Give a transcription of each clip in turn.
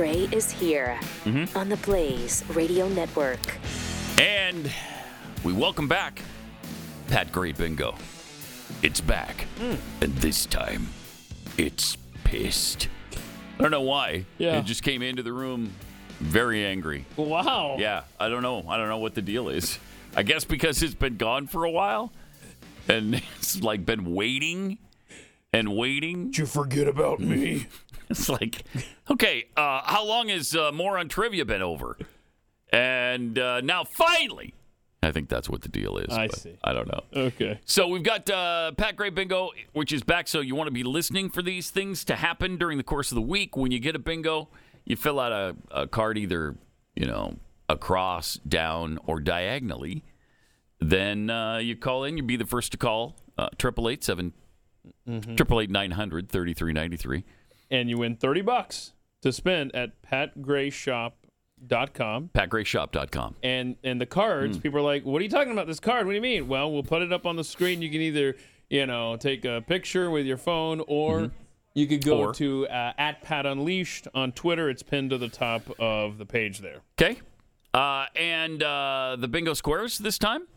Gray is here Mm-hmm. on the Blaze Radio Network. And we welcome back Pat Gray Bingo. It's back. Hmm. And this time, it's pissed. I don't know why. Yeah. It just came into the room very angry. Wow. Yeah, I don't know. I don't know what the deal is. I guess because it's been gone for a while and it's like been waiting and waiting. Did you forget about me? It's like, okay, uh, how long has uh, More on Trivia been over? And uh, now finally, I think that's what the deal is. I see. I don't know. Okay. So we've got uh, Pat Gray Bingo, which is back. So you want to be listening for these things to happen during the course of the week. When you get a bingo, you fill out a, a card either, you know, across, down, or diagonally. Then uh, you call in. You'd be the first to call. uh, Triple eight seven, triple eight nine hundred thirty three ninety three. And you win 30 bucks to spend at patgrayshop.com. PatGrayShop.com. And and the cards, Hmm. people are like, "What are you talking about? This card? What do you mean?" Well, we'll put it up on the screen. You can either, you know, take a picture with your phone, or you could go Mm-hmm. Or- to uh, at Pat Unleashed on Twitter. It's pinned to the top of the page there. Okay. Uh, and uh, the bingo squares this time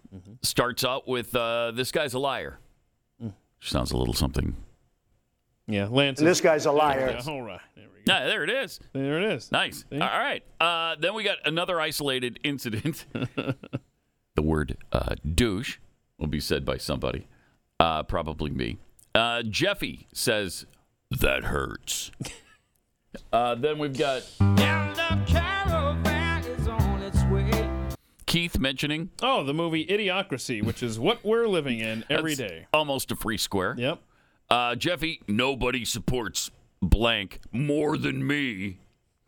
starts out with uh, this guy's a liar. Sounds a little something. Yeah, Lance. And this guy's a liar. Yeah, all right, there we go. Yeah, there it is. There it is. Nice. All right. Uh, then we got another isolated incident. the word uh, douche will be said by somebody, uh, probably me. Uh, Jeffy says, that hurts. Uh, then we've got Keith mentioning Oh, the movie Idiocracy, which is what we're living in every That's day. almost a free square. Yep. Uh, Jeffy, nobody supports blank more than me.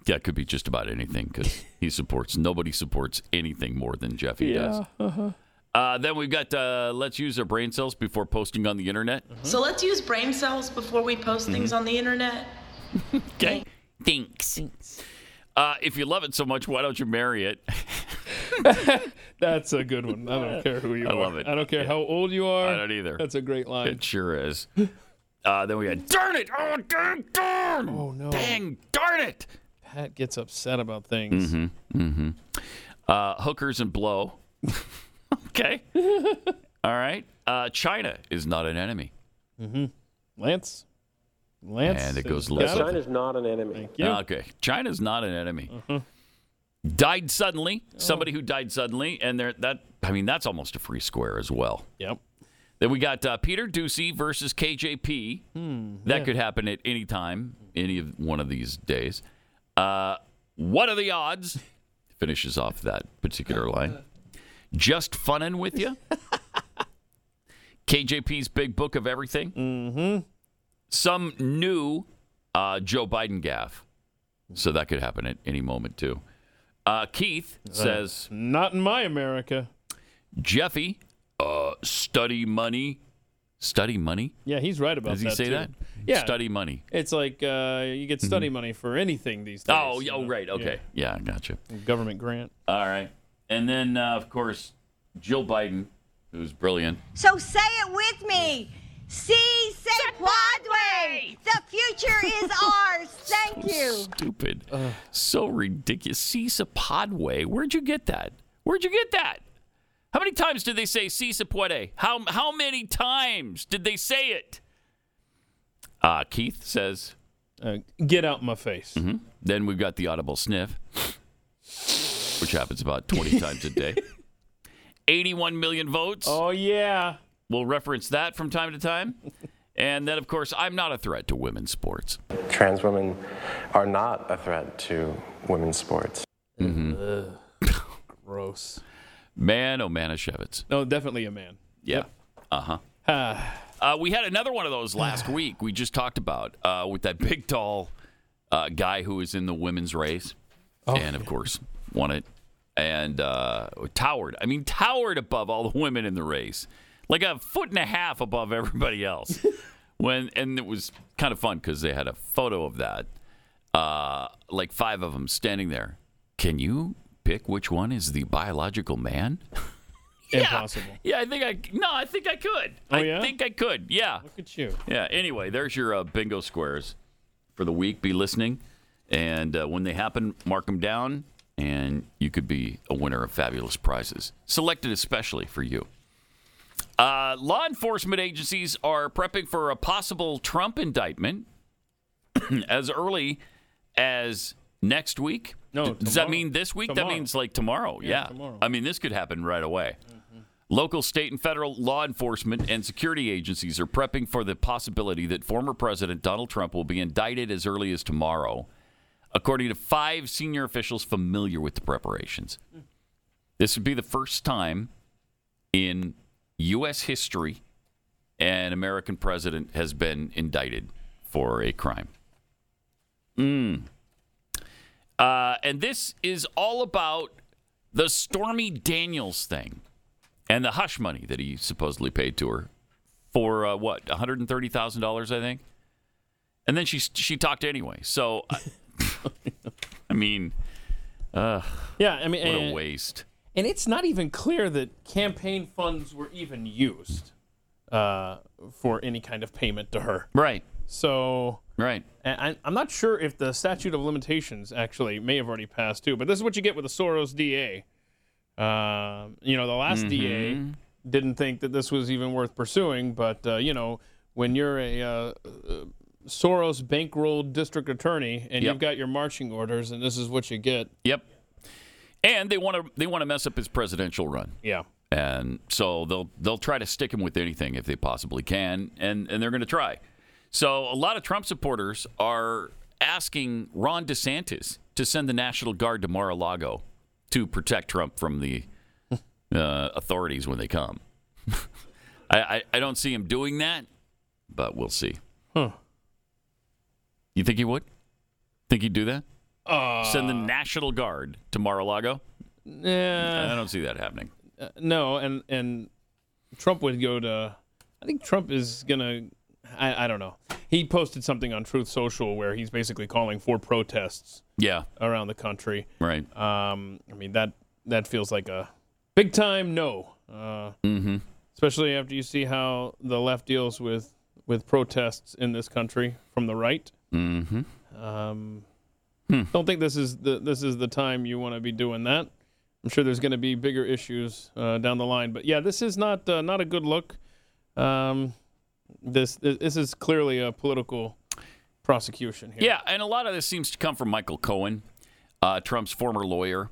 That could be just about anything because he supports. Nobody supports anything more than Jeffy does. Uh, then we've got uh, let's use our brain cells before posting on the internet. So let's use brain cells before we post things on the internet. Okay. Thanks. Uh, if you love it so much, why don't you marry it? That's a good one. I don't care who you I are. love it. I don't care how old you are. I don't either. That's a great line. It sure is. Uh, then we had darn it! Oh dang darn! Oh, no. Dang darn it! Pat gets upset about things. Mm-hmm. Uh, hookers and blow. okay. All right. Uh, China is not an enemy. Mm-hmm. Lance. Lance. And it goes got left. China's not an enemy. Thank you. Okay. China's not an enemy. Died suddenly. Somebody who died suddenly, and there that I mean that's almost a free square as well. Yep. Then we got uh, Peter Doocy versus KJP. that could happen at any time, any of one of these days. Uh, what are the odds? Finishes off that particular line. Just funnin' with you. KJP's big book of everything. Mm-hmm. Some new uh, Joe Biden gaff. So that could happen at any moment too. Uh, Keith says Not in my America. Jeffy, uh, study money. Study money? Yeah, he's right about Does he say too. that? Yeah. Study money. It's like uh, you get study money for anything these days. Oh, you yeah, oh, right. Okay. Yeah, I gotcha. Yeah. Government grant. All right. And then, uh, of course, Jill Biden, who's brilliant. So say it with me. Si se puede. The future is ours. Thank you. Stupid. Uh, so ridiculous. Cisa Podway. Where'd you get that? Where'd you get that? How many times did they say si se Puede? How, how many times did they say it? Uh, Keith says, Uh, get out my face. Mm-hmm. Then we've got the audible sniff, which happens about 20 times a day. 81 million votes. Oh yeah. We'll reference that from time to time. And then, of course, I'm not a threat to women's sports. Trans women are not a threat to women's sports. Gross. Man, oh, man, Manischewitz. No, definitely a man. Yeah. Uh-huh. uh, we had another one of those last week we just talked about uh, with that big, tall uh, guy who was in the women's race. and, of course, won it. And uh, towered. I mean, towered above all the women in the race. Like a foot and a half above everybody else. when And it was kind of fun because they had a photo of that. Uh, like five of them standing there. Can you pick which one is the biological man? Impossible. Yeah, I think I no, I think I could. Oh, I yeah? think I could. Yeah. Look at you. Yeah. Anyway, there's your uh, bingo squares for the week. Be listening. And uh, when they happen, mark them down, and you could be a winner of fabulous prizes, selected especially for you. Uh, law enforcement agencies are prepping for a possible Trump indictment as early as next week. No, Does that mean this week? Tomorrow. That means like tomorrow. Yeah. tomorrow. I mean, this could happen right away. Local, state, and federal law enforcement and security agencies are prepping for the possibility that former President Donald Trump will be indicted as early as tomorrow, according to five senior officials familiar with the preparations. This would be the first time in U.S. history an American president has been indicted for a crime. Mm. Uh, and this is all about the Stormy Daniels thing and the hush money that he supposedly paid to her for uh, what, one hundred and thirty thousand dollars, I think. And then she she talked anyway. So, I, I mean, uh, Yeah, I mean, what a waste. and it's not even clear that campaign funds were even used uh, for any kind of payment to her. Right, So right. And I, I'm not sure if the statute of limitations actually may have already passed too, but this is what you get with a Soros DA. Um, you know, the last DA didn't think that this was even worth pursuing, but uh, you know, when you're a uh, uh, Soros bankrolled district attorney and Yep. you've got your marching orders, and this is what you get. Yep. And they want to they want to mess up his presidential run. Yeah. and so they'll they'll try to stick him with anything if they possibly can, and and they're going to try. So a lot of Trump supporters are asking Ron DeSantis to send the National Guard to Mar-a-Lago to protect Trump from the uh, authorities when they come. I, I I don't see him doing that, but we'll see. Huh. You think he would? Think he'd do that? Uh, Send the National Guard to Mar-a-Lago? eh, I don't see that happening. uh, no, and and Trump would go to. I think Trump is gonna. I, I don't know. He posted something on Truth Social where he's basically calling for protests Yeah, around the country. right. Um, I mean that that feels like a big time no. Uh, Mm-hmm. especially after you see how the left deals with with protests in this country from the right. Mm-hmm. Um, Hmm. Don't think this is the this is the time you want to be doing that. I'm sure there's going to be bigger issues uh, down the line, but yeah, this is not uh, not a good look. Um, this this is clearly a political prosecution here. Yeah, and a lot of this seems to come from Michael Cohen, uh, Trump's former lawyer,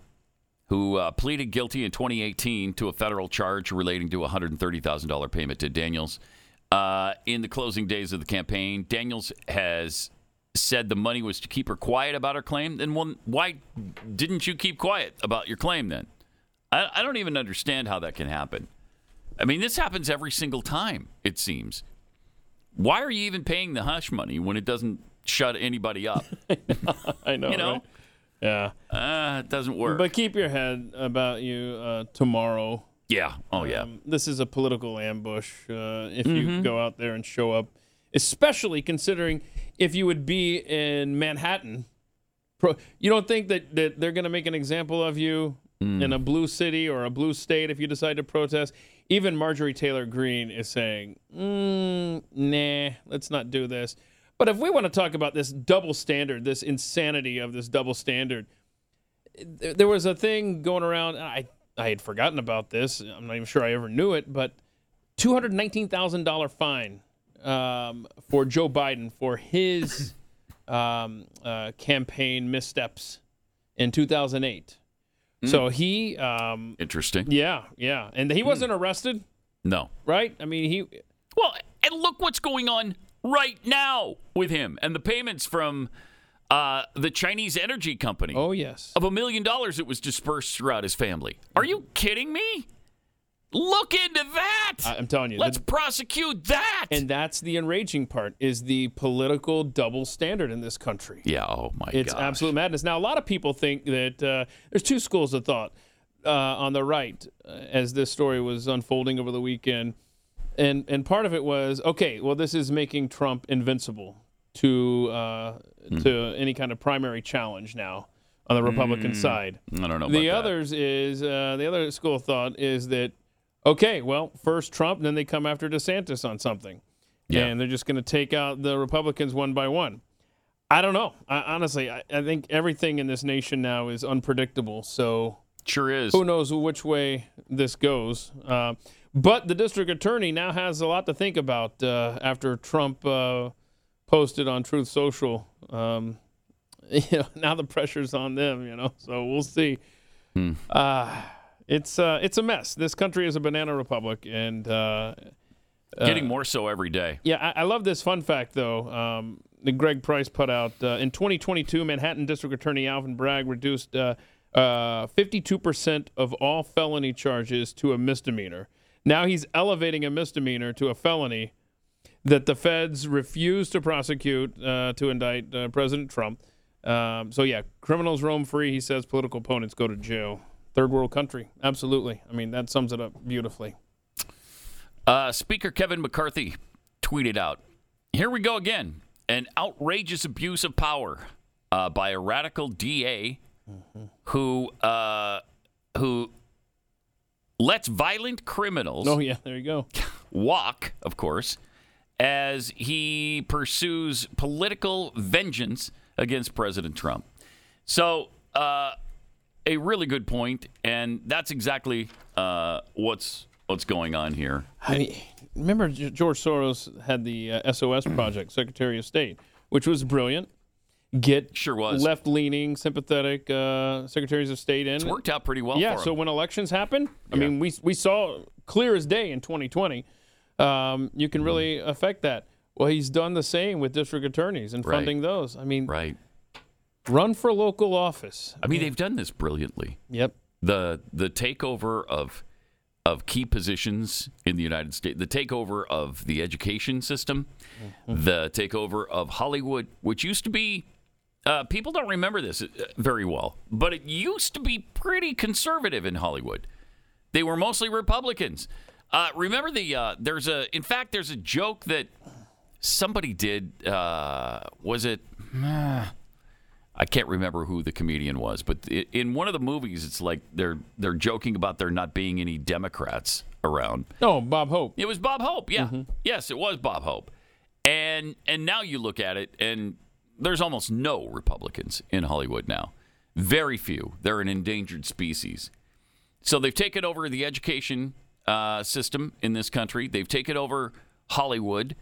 who uh, pleaded guilty in 2018 to a federal charge relating to a $130,000 payment to Daniels. Uh, in the closing days of the campaign, Daniels has said the money was to keep her quiet about her claim. Then well, why didn't you keep quiet about your claim then? I, I don't even understand how that can happen. I mean, this happens every single time, it seems. Why are you even paying the hush money when it doesn't shut anybody up? I know. you know? right? Yeah, Uh, it doesn't work. but keep your head about you uh, tomorrow. yeah. Oh, yeah. Um, this is a political ambush. Uh, if Mm-hmm. you go out there and show up, especially considering if you would be in Manhattan, pro, you don't think that, that they're going to make an example of you Mm. in a blue city or a blue state if you decide to protest. Even Marjorie Taylor Greene is saying, mm, "Nah, let's not do this." But if we want to talk about this double standard, this insanity of this double standard, there, was a thing going around. I I had forgotten about this. I'm not even sure I ever knew it, but two hundred nineteen thousand dollar fine um, for Joe Biden for his um, uh, campaign missteps in 2008. So he, um, Interesting. yeah, yeah, and he wasn't arrested, No. right? I mean, he Well, and look what's going on right now with him and the payments from uh, the Chinese energy company Oh yes. of a million dollars that was dispersed throughout his family. Are you kidding me? Look into that. I- I'm telling you, Let's the- prosecute that. and that's the enraging part is the political double standard in this country. yeah. Oh my god. It's gosh. absolute madness. Now, a lot of people think that uh, there's two schools of thought uh, on the right uh, as this story was unfolding over the weekend, and and part of it was okay. Well, this is making Trump invincible to uh, Hmm. to any kind of primary challenge now on the Republican side. I don't know. The about others is uh, the other school of thought is that okay, well, first Trump, then they come after DeSantis on something, Yeah. and they're just going to take out the Republicans one by one. I don't know. I, honestly, I, I think everything in this nation now is unpredictable. So Sure is. who knows which way this goes. Uh, but the district attorney now has a lot to think about uh, after Trump uh, posted on Truth Social. Um, you know, now the pressure's on them. You know, so we'll see. Uh, it's uh, it's a mess. This country is a banana republic, and uh, Getting more so every day. yeah, I, I love this fun fact though. Um, that Greg Price put out uh, in 2022, Manhattan District Attorney Alvin Bragg reduced uh, uh, 52% of all felony charges to a misdemeanor. Now he's elevating a misdemeanor to a felony that the feds refuse to prosecute uh, to indict uh, President Trump. Um, so yeah, criminals roam free. He says political opponents go to jail. Third world country, absolutely. I mean that sums it up beautifully. Uh, Speaker Kevin McCarthy tweeted out, "Here we go again. An outrageous abuse of power uh, by a radical DA who uh, who lets violent criminals Oh yeah, there you go. walk, of course, as he pursues political vengeance against President Trump. So, uh, a really good point, and that's exactly uh, what's what's going on here. I mean, remember George Soros had the uh, SOS project, Secretary of State, which was brilliant. Get Sure was. left-leaning, sympathetic uh, secretaries of state in. It's worked out pretty well yeah. for So when elections happen, I Yeah. mean, we we saw clear as day in 2020. Um, you can really Mm-hmm. affect that. Well, he's done the same with district attorneys and Right. funding those. I mean, right. Run for local office. I mean, they've done this brilliantly. Yep. the the takeover of of key positions in the United States, the takeover of the education system, the takeover of Hollywood, which used to be uh, people don't remember this uh, very well, but it used to be pretty conservative in Hollywood. They were mostly Republicans. Uh, remember the uh, there's a in fact there's a joke that somebody did. Uh, was it? I can't remember who the comedian was, but i- in one of the movies, it's like they're they're joking about there not being any Democrats around. Oh, Bob Hope. It was Bob Hope, yeah, Mm-hmm. yes, it was Bob Hope, and and now you look at it, and there's almost no Republicans in Hollywood now, very few. They're an endangered species. So they've taken over the education uh, system in this country. They've taken over Hollywood.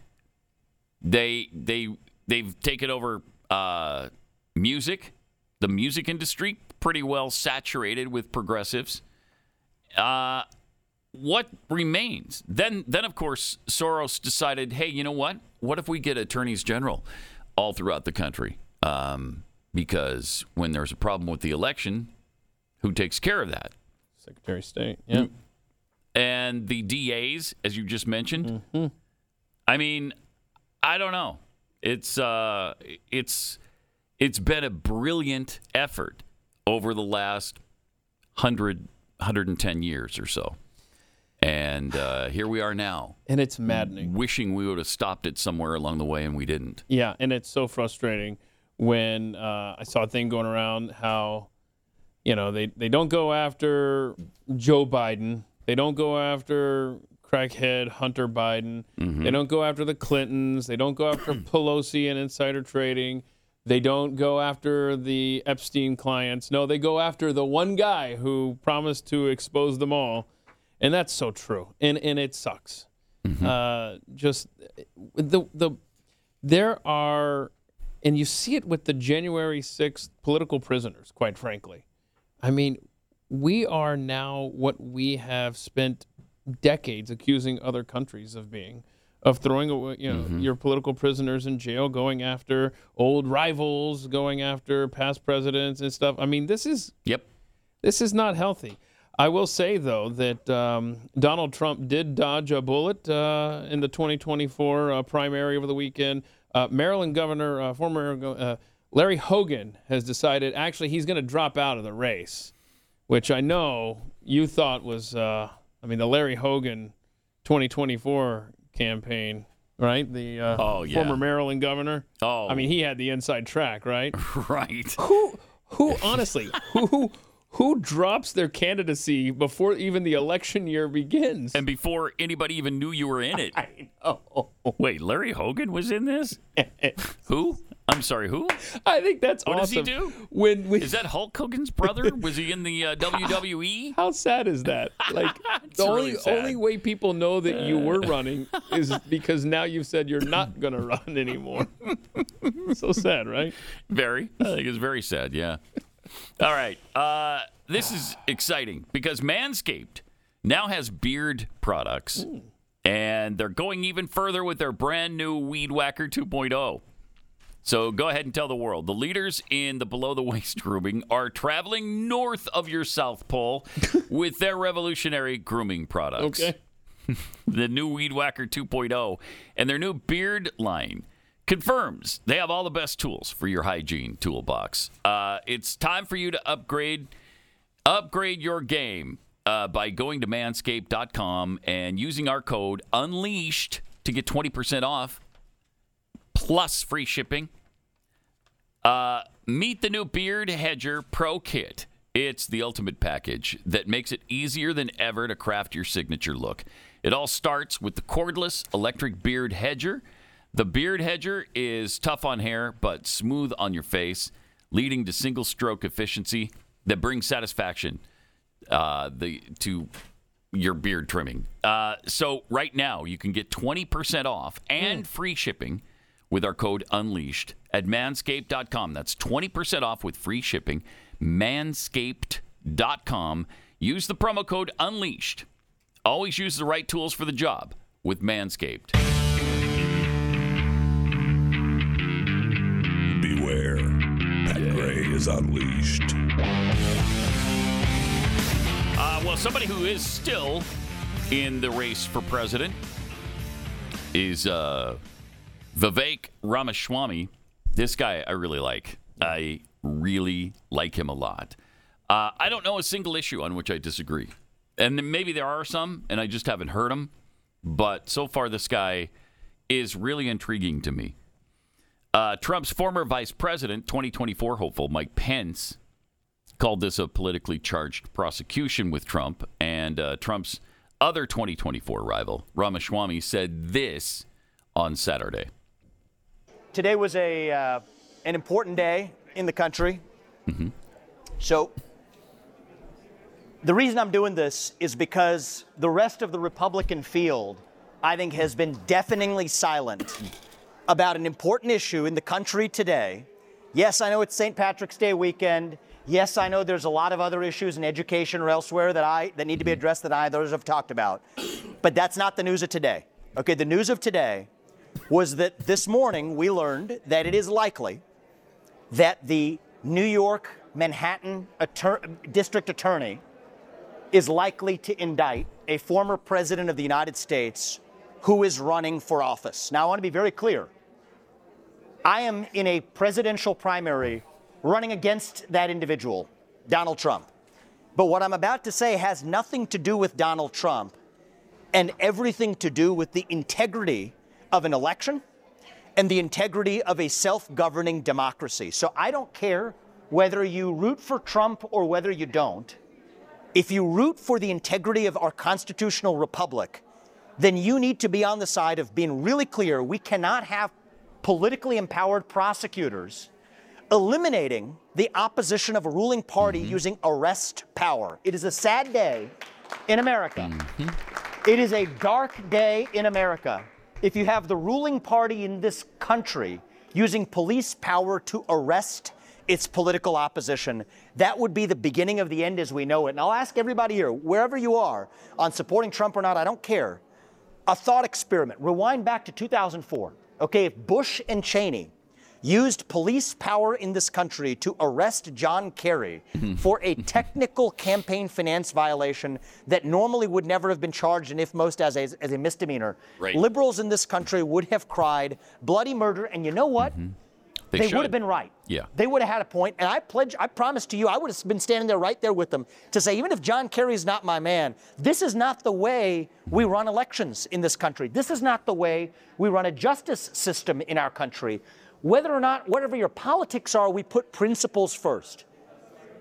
They they they've taken over uh, music, the music industry, pretty well saturated with progressives. Uh, what remains? Then then of course Soros decided, hey, you know what? What if we get attorneys general all throughout the country? Um, because when there's a problem with the election, who takes care of that? Secretary of State. Yeah. and the DAs, as you just mentioned. I mean, I don't know. It's uh, it's it's been a brilliant effort over the last 100, 110 years or so, and uh, here we are now, And it's maddening. wishing we would have stopped it somewhere along the way, and we didn't. Yeah, and it's so frustrating when uh, I saw a thing going around how, you know, they, they don't go after Joe Biden. They don't go after crackhead Hunter Biden. They don't go after the Clintons. They don't go after Pelosi and insider trading. They don't go after the Epstein clients. No, they go after the one guy who promised to expose them all. And that's so true. And and it sucks. Uh, just the the there are, and you see it with the January 6th political prisoners, quite frankly. I mean, we are now what we have spent decades accusing other countries of being. Of throwing away, you know, your political prisoners in jail, going after old rivals, going after past presidents and stuff. I mean, this is Yep. this is not healthy. I will say though that um, Donald Trump did dodge a bullet uh, in the 2024 uh, primary over the weekend. Uh, Maryland Governor, uh, former uh, Larry Hogan, has decided actually he's going to drop out of the race, which I know you thought was. Uh, I mean, the Larry Hogan 2024 campaign, right? The uh, Oh, yeah. former Maryland governor. Oh. I mean, he had the inside track, right? Right. who who honestly who who drops their candidacy before even the election year begins And before anybody even knew you were in it. I know. Wait, Larry Hogan was in this? Who? I'm sorry, who? I think that's What does he do? When we, Is that Hulk Hogan's brother? Was he in the uh, WWE? how sad is that? Like the only only way people know that you were running is because now you've said you're not gonna run anymore. so sad, right? Very. I think it's very sad. Yeah. All right. Uh, this is exciting because Manscaped now has beard products, and they're going even further with their brand new Weed Whacker 2.0. So go ahead and tell the world. The leaders in the below the waist grooming are traveling north of your South Pole with their revolutionary grooming products Okay. the new Weed Whacker 2.0 and their new beard line confirms they have all the best tools for your hygiene toolbox. Uh, it's time for you to upgrade upgrade your game uh, by going to manscaped.com and using our code unleashed to get 20% off plus free shipping. Uh, meet the new Beard Hedger Pro Kit. It's the ultimate package that makes it easier than ever to craft your signature look. It all starts with the cordless electric beard hedger. The beard hedger is tough on hair but smooth on your face, leading to single stroke efficiency that brings satisfaction uh, the to your beard trimming. Uh, so right now you can get 20% off and free shipping with our code unleashed at manscaped.com. That's 20% off with free shipping. Manscaped.com. Use the promo code unleashed. Always use the right tools for the job with Manscaped. Beware. Pat Gray is unleashed. Uh, well, somebody who is still in the race for president is uh, Vivek Ramaswamy. This guy I really like. I really like him a lot. Uh, I don't know a single issue on which I disagree. And maybe there are some, and I just haven't heard them. But so far, this guy is really intriguing to me. Uh, Trump's former vice president, 2024 hopeful Mike Pence, called this a politically charged prosecution with Trump. And uh, Trump's other 2024 rival, Ramaswamy, said this on Saturday. Today was a uh, an important day in the country. So the reason I'm doing this is because the rest of the Republican field, I think, has been deafeningly silent about an important issue in the country today. Yes, I know it's St. Patrick's Day weekend. Yes, I know there's a lot of other issues in education or elsewhere that I that need to be addressed that I others have talked about. But that's not the news of today. Okay, the news of today was that this morning we learned that it is likely that the New York Manhattan attor- district attorney is likely to indict a former president of the United States who is running for office. Now, I want to be very clear. I am in a presidential primary running against that individual, Donald Trump. But what I'm about to say has nothing to do with Donald Trump and everything to do with the integrity of an election and the integrity of a self governing democracy. So I don't care whether you root for Trump or whether you don't. If you root for the integrity of our constitutional republic, then you need to be on the side of being really clear. We cannot have politically empowered prosecutors eliminating the opposition of a ruling party mm-hmm. using arrest power. It is a sad day in America. Mm-hmm. It is a dark day in America if you have the ruling party in this country using police power to arrest its political opposition. That would be the beginning of the end as we know it. And I'll ask everybody here, wherever you are, on supporting Trump or not, I don't care. A thought experiment. Rewind back to 2004. Okay, if Bush and Cheney used police power in this country to arrest John Kerry for a technical campaign finance violation that normally would never have been charged, and if most as a, as a misdemeanor. Right. Liberals in this country would have cried bloody murder, and you know what? Mm-hmm. They, They, would have been right. Yeah. They would have had a point, and I pledge, I promise to you, I would have been standing there right there with them to say, even if John Kerry is not my man, this is not the way we mm-hmm. run elections in this country. This is not the way we run a justice system in our country. Whether or not, whatever your politics are, we put principles first.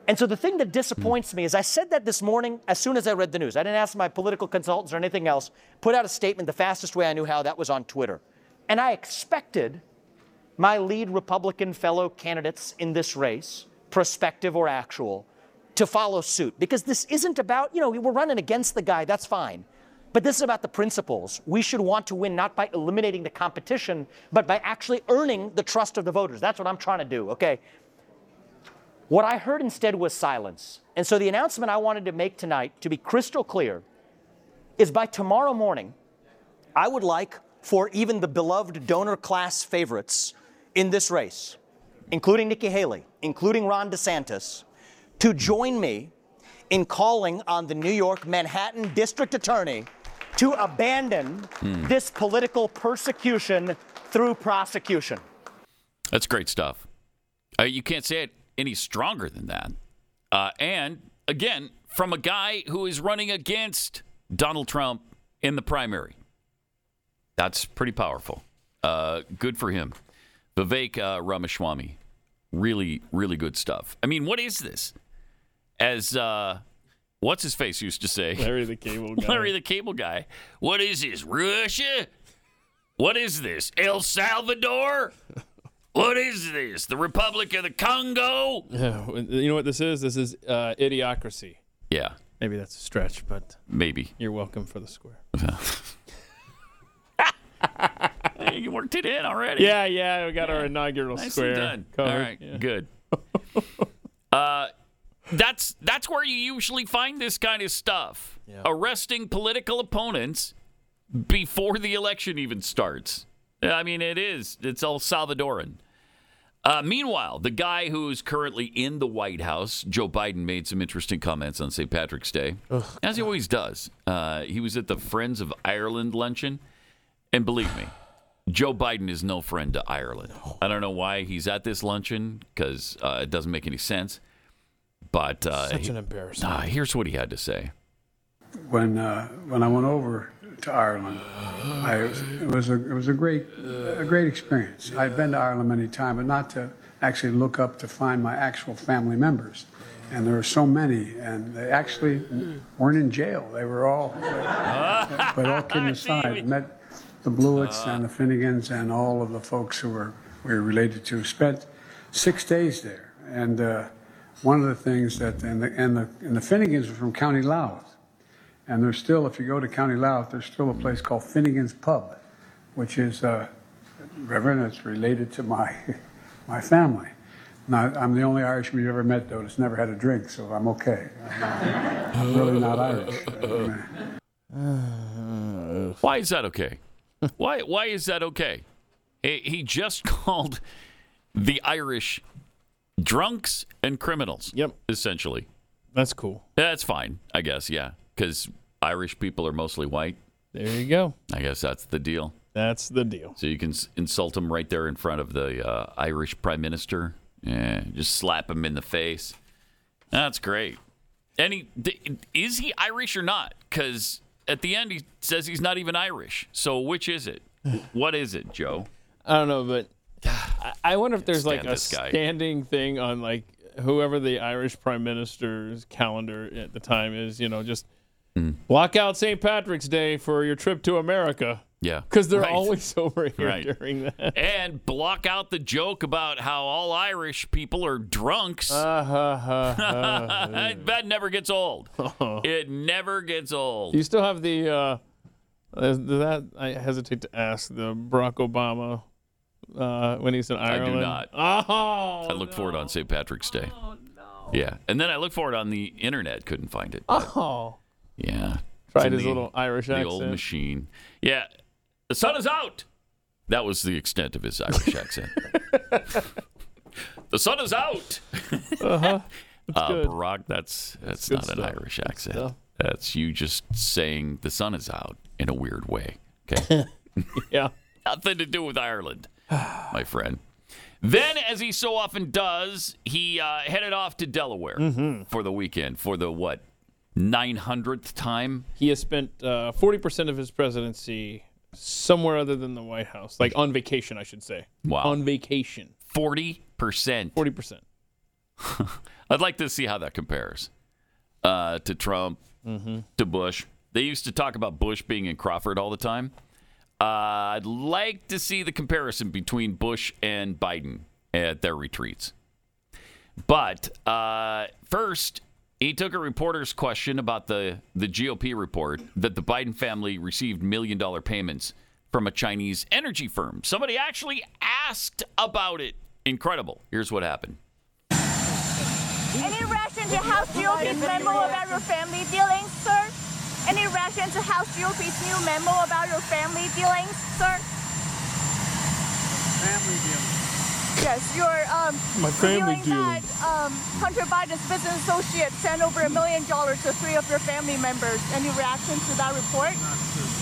And so the thing that disappoints me is I said that this morning as soon as I read the news. I didn't ask my political consultants or anything else. Put out a statement the fastest way I knew how, that was on Twitter. And I expected my lead Republican fellow candidates in this race, prospective or actual, to follow suit. Because this isn't about, you know, we're running against the guy, that's fine. But this is about the principles. We should want to win not by eliminating the competition, but by actually earning the trust of the voters. That's what I'm trying to do, okay? What I heard instead was silence. And so the announcement I wanted to make tonight, to be crystal clear, is by tomorrow morning, I would like for even the beloved donor class favorites in this race, including Nikki Haley, including Ron DeSantis, to join me in calling on the New York Manhattan District Attorney to abandon this political persecution through prosecution. That's great stuff. Uh, you can't say it any stronger than that. Uh, and again, from a guy who is running against Donald Trump in the primary. That's pretty powerful. Uh, good for him. Vivek uh, Ramaswamy. Really, really good stuff. I mean, what is this? As uh, what's his face used to say? Larry the Cable Guy. Larry the Cable Guy. What is this? Russia? What is this? El Salvador? What is this? The Republic of the Congo? Yeah, you know what this is? This is uh, idiocracy. Yeah, Maybe that's a stretch, but maybe. you're welcome for the square. You worked it in already. Yeah, yeah, we got our inaugural Nicely square. done. covered. All right, Yeah. good. uh, that's that's where you usually find this kind of stuff. Arresting political opponents before the election even starts. I mean, it is. It's El Salvadoran. Uh, meanwhile, the guy who's currently in the White House, Joe Biden, made some interesting comments on St. Patrick's Day, as he always does. Uh, he was at the Friends of Ireland luncheon, and believe me, Joe Biden is no friend to Ireland. I don't know why he's at this luncheon because uh, it doesn't make any sense. But uh, Such an embarrassment. uh, here's what he had to say. when uh, when I went over to Ireland, I, it was a it was a great a great experience. I'd been to Ireland many times, but not to actually look up to find my actual family members. And there were so many, and they actually weren't in jail. They were all, but all kidding aside, I met the Blewitts and the Finnegans and all of the folks who were we were related to. Spent six days there, and uh, one of the things that and the and the and the Finnegans were from County Louth. And there's still, if you go to County Louth, there's still a place called Finnegan's Pub, which is, uh, Reverend, it's related to my, my family. Now, I'm the only Irishman you've ever met, though, that's never had a drink, so I'm okay. I'm, really not Irish. Why is that okay? why why is that okay? He just called the Irish drunks and criminals. Yep. Essentially. That's cool. That's fine, I guess, yeah. Because Irish people are mostly white. There you go. I guess that's the deal. That's the deal. So you can s- insult him right there in front of the uh, Irish prime minister. Yeah, just slap him in the face. That's great. And he, d- is he Irish or not? Because at the end he says he's not even Irish. So which is it? what is it, Joe? I don't know, but I- I wonder if there's like a standing thing on like whoever the Irish prime minister's calendar at the time is, you know, just Hmm. block out St. Patrick's Day for your trip to America. Yeah, Because they're right. always over here Right. during that. and block out the joke about how all Irish people are drunks. Uh, ha, ha. that never gets old. It never gets old. You still have the, uh, that, I hesitate to ask, the Barack Obama uh, when he's in Ireland? I do not. Oh, I look for it on St. Patrick's Day. Oh, no. Yeah, and then I look for it on the internet. Couldn't find it. oh. yeah, Tried his the- little Irish the accent. The old machine. Yeah, the sun is out. That was the extent of his Irish accent. the sun is out. Uh-huh. Uh, good. Barack, that's that's good not an. Irish accent. That's you just saying the sun is out in a weird way. Okay. Yeah. Nothing to do with Ireland, my friend. Then, as he so often does, he uh, headed off to Delaware Mm-hmm. for the weekend for the what, 900th time? He has spent uh, 40% of his presidency somewhere other than the White House, like on vacation, I should say. Wow. On vacation. 40%. 40%. I'd like to see how that compares uh, to Trump, Mm-hmm. to Bush. They used to talk about Bush being in Crawford all the time. Uh, I'd like to see the comparison between Bush and Biden at their retreats. But uh, first, he took a reporter's question about the, the GOP report that the Biden family received million dollar payments from a Chinese energy firm. Somebody actually asked about it. Incredible. Here's what happened. Any reaction to House GOP's memo about your family dealings, sir? Any reaction to House GOP's new memo about your family dealings, sir? Family dealings. Yes, your um, My family dealings. that um, Hunter Biden's business associates sent over a million dollars to three of your family members. Any reaction to that report?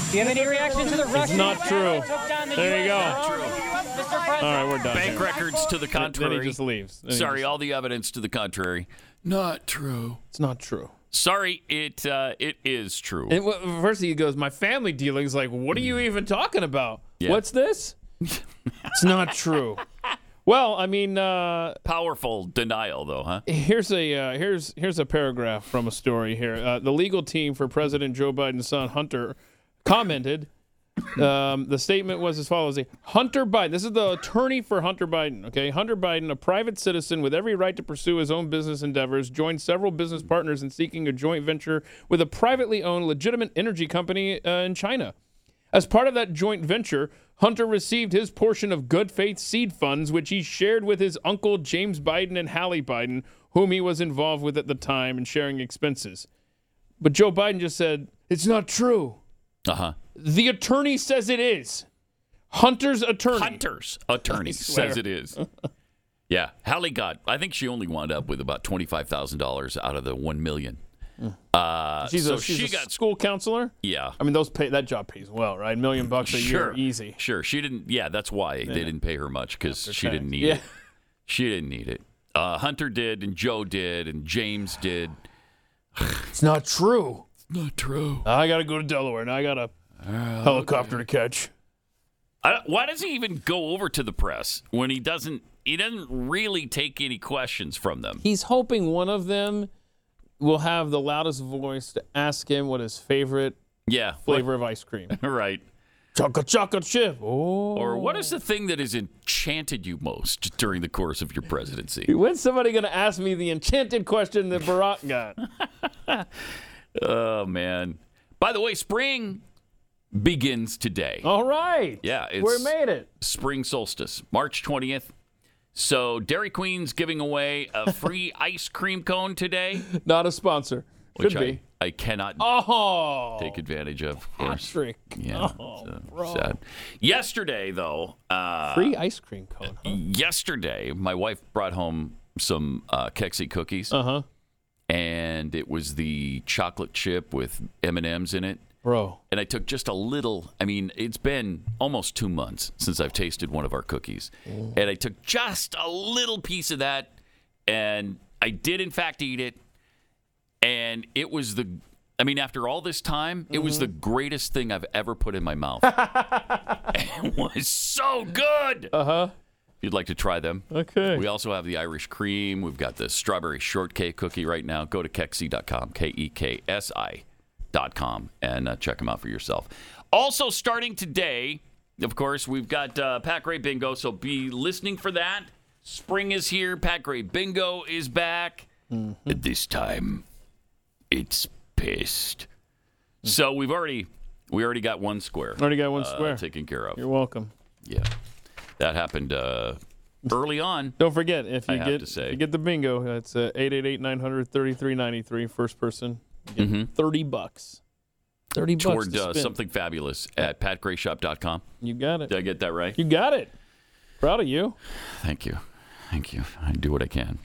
Do you have any reaction to the Russian? It's not true. the There you go. US Mr. President. All right, we're done. Bank here. records to the contrary. Then he just leaves. Then Sorry, just- all the evidence to the contrary. Not true. it's not true. Sorry, it uh, it is true. And w- first he goes, my family dealings. Like, what are you even talking about? Yeah. What's this? it's not true. Well, I mean, uh, Powerful denial, though, huh? here's a uh, here's here's a paragraph from a story here. Uh, the legal team for President Joe Biden's son Hunter commented. Um, the statement was as follows: Hunter Biden. This is the attorney for Hunter Biden. Okay, Hunter Biden, a private citizen with every right to pursue his own business endeavors, joined several business partners in seeking a joint venture with a privately owned, legitimate energy company uh, in China. As part of that joint venture, Hunter received his portion of good faith seed funds, which he shared with his uncle James Biden and Hallie Biden, whom he was involved with at the time and sharing expenses. But Joe Biden just said, it's not true. Uh huh. The attorney says it is. Hunter's attorney. Hunter's attorney says it is. Yeah, Hallie got. I think she only wound up with about twenty five thousand dollars out of the one million. Uh, She's so a, she's she a got. school counselor. Yeah, I mean, those pay that job pays well, right? A million bucks a sure, year, easy. Sure, she didn't. Yeah, that's why they didn't pay her much because she tax. didn't need Yeah. it. She didn't need it. Uh, Hunter did, and Joe did, and James did. It's not true. Not true. I got to go to Delaware. Now I got a ah, helicopter to catch. I, why does he even go over to the press when he doesn't? He doesn't really take any questions from them. He's hoping one of them will have the loudest voice to ask him what his favorite Yeah, flavor of ice cream. right. Chocolate chocolate chip. Oh. Or what oh. is the thing that has enchanted you most during the course of your presidency? When's somebody going to ask me the enchanted question that Barack got? Oh man! By the way, spring begins today. All right. Yeah, it's We made it. spring solstice, March twentieth. So Dairy Queen's giving away a free ice cream cone today, Not a sponsor. which Should I, be. I cannot Oh. take advantage of. Of course. Patrick. Yeah, Oh, bro. sad. Yesterday, though, uh, Free ice cream cone. Huh? yesterday, my wife brought home some uh, Keksi cookies, Uh huh. And it was the chocolate chip with M and M's in it. Bro. And I took just a little. I mean, it's been almost two months since I've tasted one of our cookies, and I took just a little piece of that, and I did in fact eat it, and it was the. I mean, after all this time, it was the greatest thing I've ever put in my mouth. it was so good. Uh huh. If you'd like to try them, Okay. we also have the Irish cream. We've got the strawberry shortcake cookie right now. Go to keksi.com, K E K S I.com, and uh, check them out for yourself. Also, starting today, of course, we've got uh, Pat Gray Bingo, so be listening for that. Spring is here. Pat Gray Bingo is back. And this time, it's pissed. So we've already we already got one square. Already got one uh, square. taken care of. You're welcome. Yeah, that happened uh, early on. Don't forget if I you have get to say. if you get the bingo, that's uh, 888-900-3393. First person, you get thirty bucks. Thirty bucks toward to uh, spend. something fabulous at patgrayshop.com. You got it. Did I get that right? You got it. Proud of you. Thank you. Thank you. I do what I can.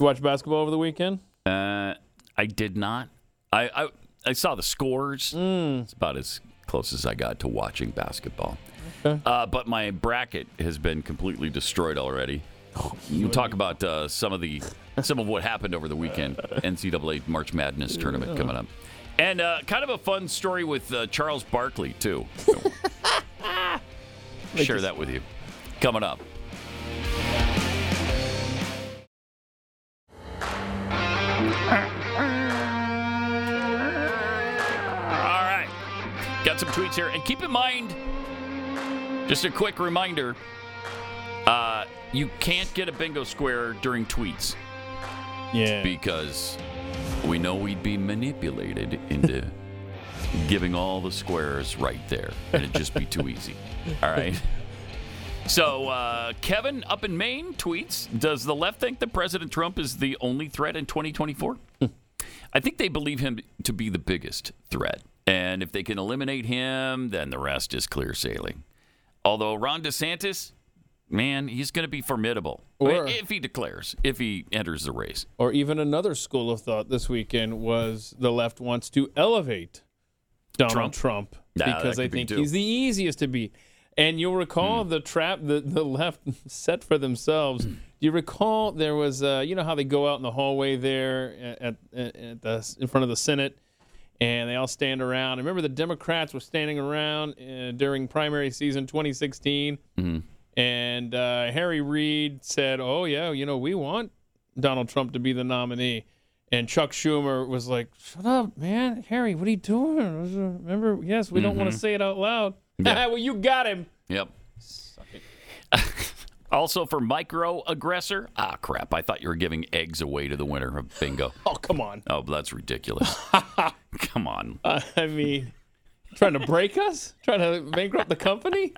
You watch basketball over the weekend? Uh, I did not. I, I I saw the scores. Mm. It's about as close as I got to watching basketball. Okay. Uh, but my bracket has been completely destroyed already. we'll talk about uh, some of the some of what happened over the weekend. NCAA March Madness tournament coming up, and uh, kind of a fun story with uh, Charles Barkley too. Share that with you coming up. All right. Got some tweets here. And keep in mind, Just a quick reminder uh, you can't get a bingo square during tweets Yeah. because we know we'd be manipulated into giving all the squares right there, and it'd just be too easy. All right. So, uh, Kevin up in Maine tweets Does the left think that President Trump is the only threat in 2024? I think they believe him to be the biggest threat. And if they can eliminate him, then the rest is clear sailing. Although Ron DeSantis, man, he's going to be formidable Or- if he declares, if he enters the race. Or even another school of thought this weekend was the left wants to elevate Donald Trump? Trump, Nah, because they could be think. Hmm. he's the easiest to beat. And you'll recall the trap that the left set for themselves. Do you recall there was, uh, you know, how they go out in the hallway there at, at, at the in front of the Senate, and they all stand around. Remember, the Democrats were standing around uh, during primary season 2016. And uh, Harry Reid said, "Oh yeah, you know we want Donald Trump to be the nominee." And Chuck Schumer was like, "Shut up, man, Harry, what are you doing?" Remember, yes, we don't want to say it out loud. Yeah. well, you got him. Yep. also for micro aggressor. Ah, crap. I thought you were giving eggs away to the winner of bingo. Oh, come on. Oh, that's ridiculous. come on. I mean, trying to break us, trying to bankrupt the company.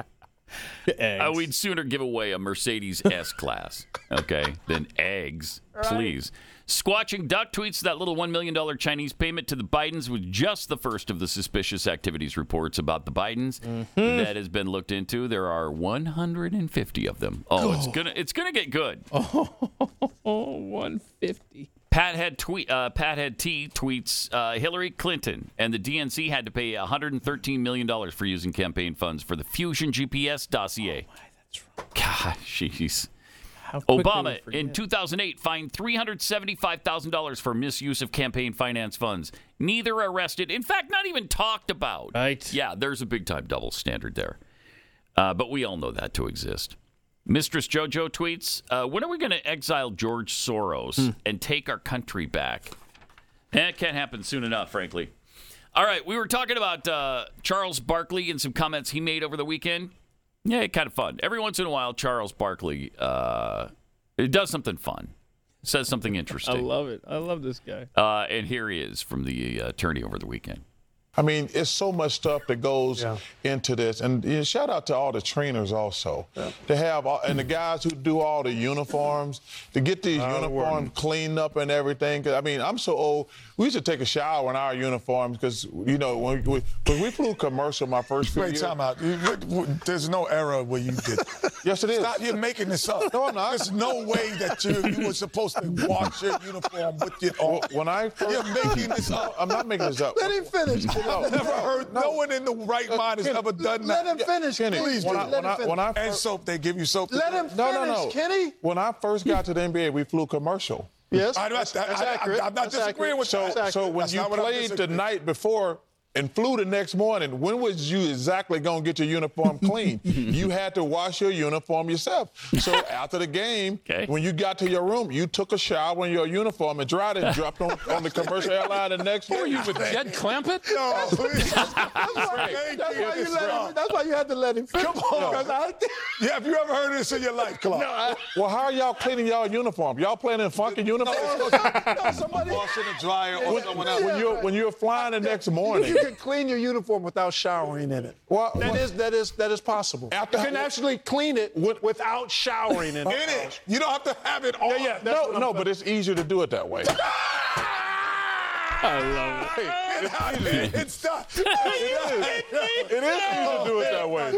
Eggs. Uh, we'd sooner give away a Mercedes S Class, okay, than eggs, please. Squatching Duck tweets that little $1 million Chinese payment to the Bidens was just the first of the suspicious activities reports about the Bidens that has been looked into. There are 150 of them. Oh, it's gonna it's gonna get good. Oh, 150. Pat had tweet. Uh, Pat had T tweets. Uh, Hillary Clinton and the DNC had to pay 113 million dollars for using campaign funds for the Fusion GPS dossier. Oh, that's right. God, jeez. Obama in 2008 fined $375,000 for misuse of campaign finance funds. Neither arrested. In fact, not even talked about. Right. Yeah, there's a big time double standard there. Uh, but we all know that to exist. Mistress JoJo tweets, uh, when are we going to exile George Soros Hmm. and take our country back? That can't happen soon enough, frankly. All right, we were talking about uh, Charles Barkley and some comments he made over the weekend. Yeah, kind of fun. Every once in a while, Charles Barkley uh, it does something fun, says something interesting. I love it. I love this guy. Uh, and here he is from the uh, attorney over the weekend. I mean, it's so much stuff that goes into this, and you know, shout out to all the trainers also. To have all, and the guys who do all the uniforms to get these uniforms cleaned up and everything. 'Cause, I mean, I'm so old. We used to take a shower in our uniforms because you know when we, when we flew commercial my first few Wait, years. time out. You- what- what- There's no era where you did. Yes, it is. Stop! You're making this up. No, I'm not. There's no way that you you were supposed to wash your uniform with your. Well, when I first, You're making this up. I'm not making this up. Let him finish. No, I've never heard. No, one in the right uh, mind has Kenny, ever done that. let that. him finish, Kenny. Please, When do. I- when I- when I and soap, they give you soap. Let do him it. no, no, no. Kenny. When I first got to the NBA, we flew commercial. Yes, I, that's, that's accurate. I, am not disagreeing with so. So when That's you not what I'm played the night before and flew the next morning, when was you exactly going to get your uniform clean? you had to wash your uniform yourself. So after the game, when you got to your room, you took a shower in your uniform and dried it and dropped on, on the commercial airline the next day. Were you with Jed Clampett? No, please. That's why, that's why you let him, that's why you had to let him finish. Come on. 'cause I- yeah, have you ever heard of this in your life, Clark? well, how are y'all cleaning y'all uniform? Y'all playing in funky uniforms? somebody wash in the dryer or someone else. when you're when you're flying the next morning. You can clean your uniform without showering in it. Well, that well- is that is that is possible. After- you can actually clean it without showering in it. In it. You don't have to have it on. Yeah, yeah. No, no, saying. but it's easier to do it that way. I love it. It's done. It is easier to do it that way.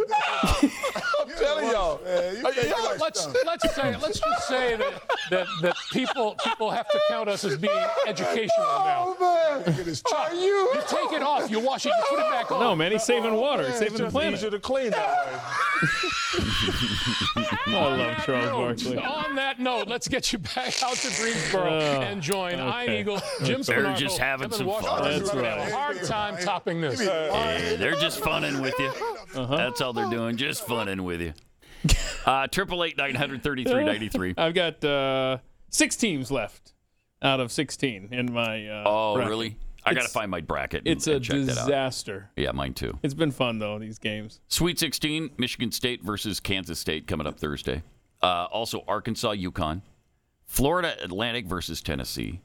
I'm telling y'all. Yeah, let's let's say let's just say that, that that people people have to count us as being educational now. Oh man, are you? You take it off, you wash it, you put it back on. No, man, he's saving water. He's saving the just planet. easier to clean that way. I love Charles Barkley. On that note, let's get you back out to Greensboro Oh, and join Ian okay. Eagle, Jim They're Spanarkel, just having Evan some fun. That's We're gonna have a hard time topping this. Hey, they're just funning with you. That's all they're doing, just funning with you. Uh, Triple eight nine hundred thirty three ninety three. I've got uh, six teams left out of 16 in my. Uh, Oh, bracket. really? I got to find my bracket. And, It's a and check that out. disaster. Yeah, mine too. It's been fun though these games. Sweet 16, Michigan State versus Kansas State coming up Thursday. Uh, also, Arkansas, UConn, Florida Atlantic versus Tennessee.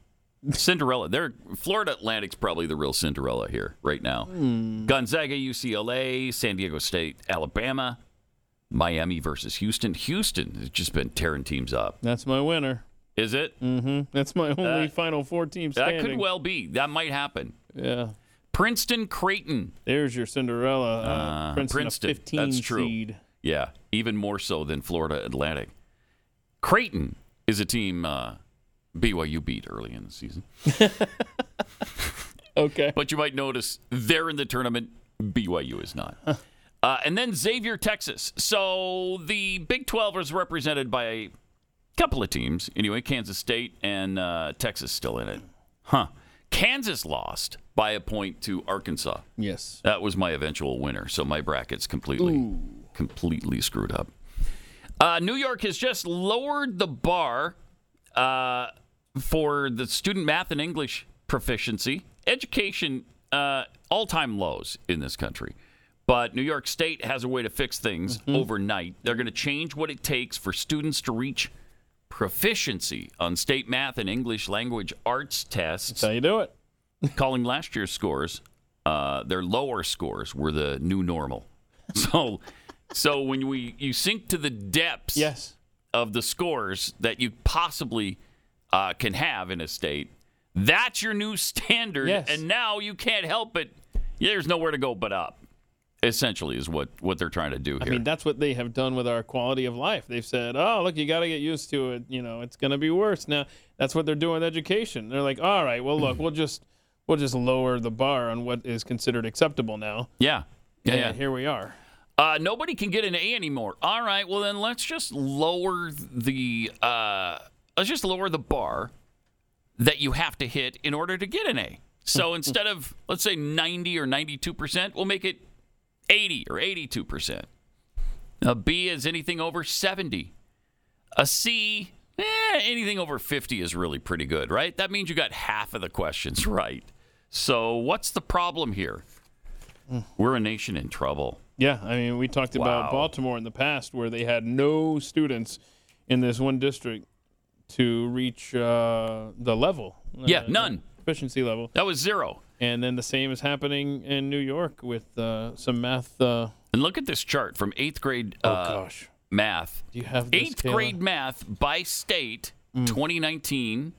Cinderella. They're, Florida Atlantic's probably the real Cinderella here right now. Gonzaga, UCLA, San Diego State, Alabama, Miami versus Houston. Houston has just been tearing teams up. That's my winner. Is it? Mm-hmm. That's my only Uh, Final Four team standing. That could well be. That might happen. Yeah. Princeton, Creighton. There's your Cinderella. Uh, Uh, Princeton, Princeton. 15 That's true. seed. Yeah, even more so than Florida Atlantic. Creighton is a team uh, BYU beat early in the season. okay. But you might notice they're in the tournament. BYU is not. Uh, and then Xavier, Texas. So the Big 12 is represented by a couple of teams. Anyway, Kansas State and uh, Texas still in it. Huh. Kansas lost by a point to Arkansas. Yes. That was my eventual winner. So my bracket's completely, completely screwed up. Uh, New York has just lowered the bar uh, for the student math and English proficiency. Education, uh, all time lows in this country. But New York State has a way to fix things overnight. They're going to change what it takes for students to reach proficiency on state math and English language arts tests. That's how you do it. calling last year's scores, uh, their lower scores were the new normal. So, so when we you sink to the depths yes. of the scores that you possibly uh, can have in a state, that's your new standard. Yes. And now you can't help it. There's nowhere to go but up. Essentially, is what what they're trying to do here. I mean, that's what they have done with our quality of life. They've said, "Oh, look, you got to get used to it. You know, it's going to be worse." Now, that's what they're doing with education. They're like, "All right, well, look, we'll just we'll just lower the bar on what is considered acceptable now." yeah. Yeah, yeah. here we are. Uh, nobody can get an A anymore. All right, well then let's just lower the uh, let's just lower the bar that you have to hit in order to get an A. So instead of let's say 90 or 92 percent, we'll make it 80 or 82 percent. A B is anything over 70. A C, eh, anything over 50 is really pretty good, right? That means you got half of the questions right. So what's the problem here? We're a nation in trouble. Yeah, I mean, we talked about Baltimore in the past, where they had no students in this one district to reach uh, the level. Yeah, uh, none. Efficiency level. That was zero. And then the same is happening in New York with uh, some math. Uh, And look at this chart from eighth grade Oh, uh, gosh. math. Do you have this, eighth Kayla? grade math by state, Mm. 2019,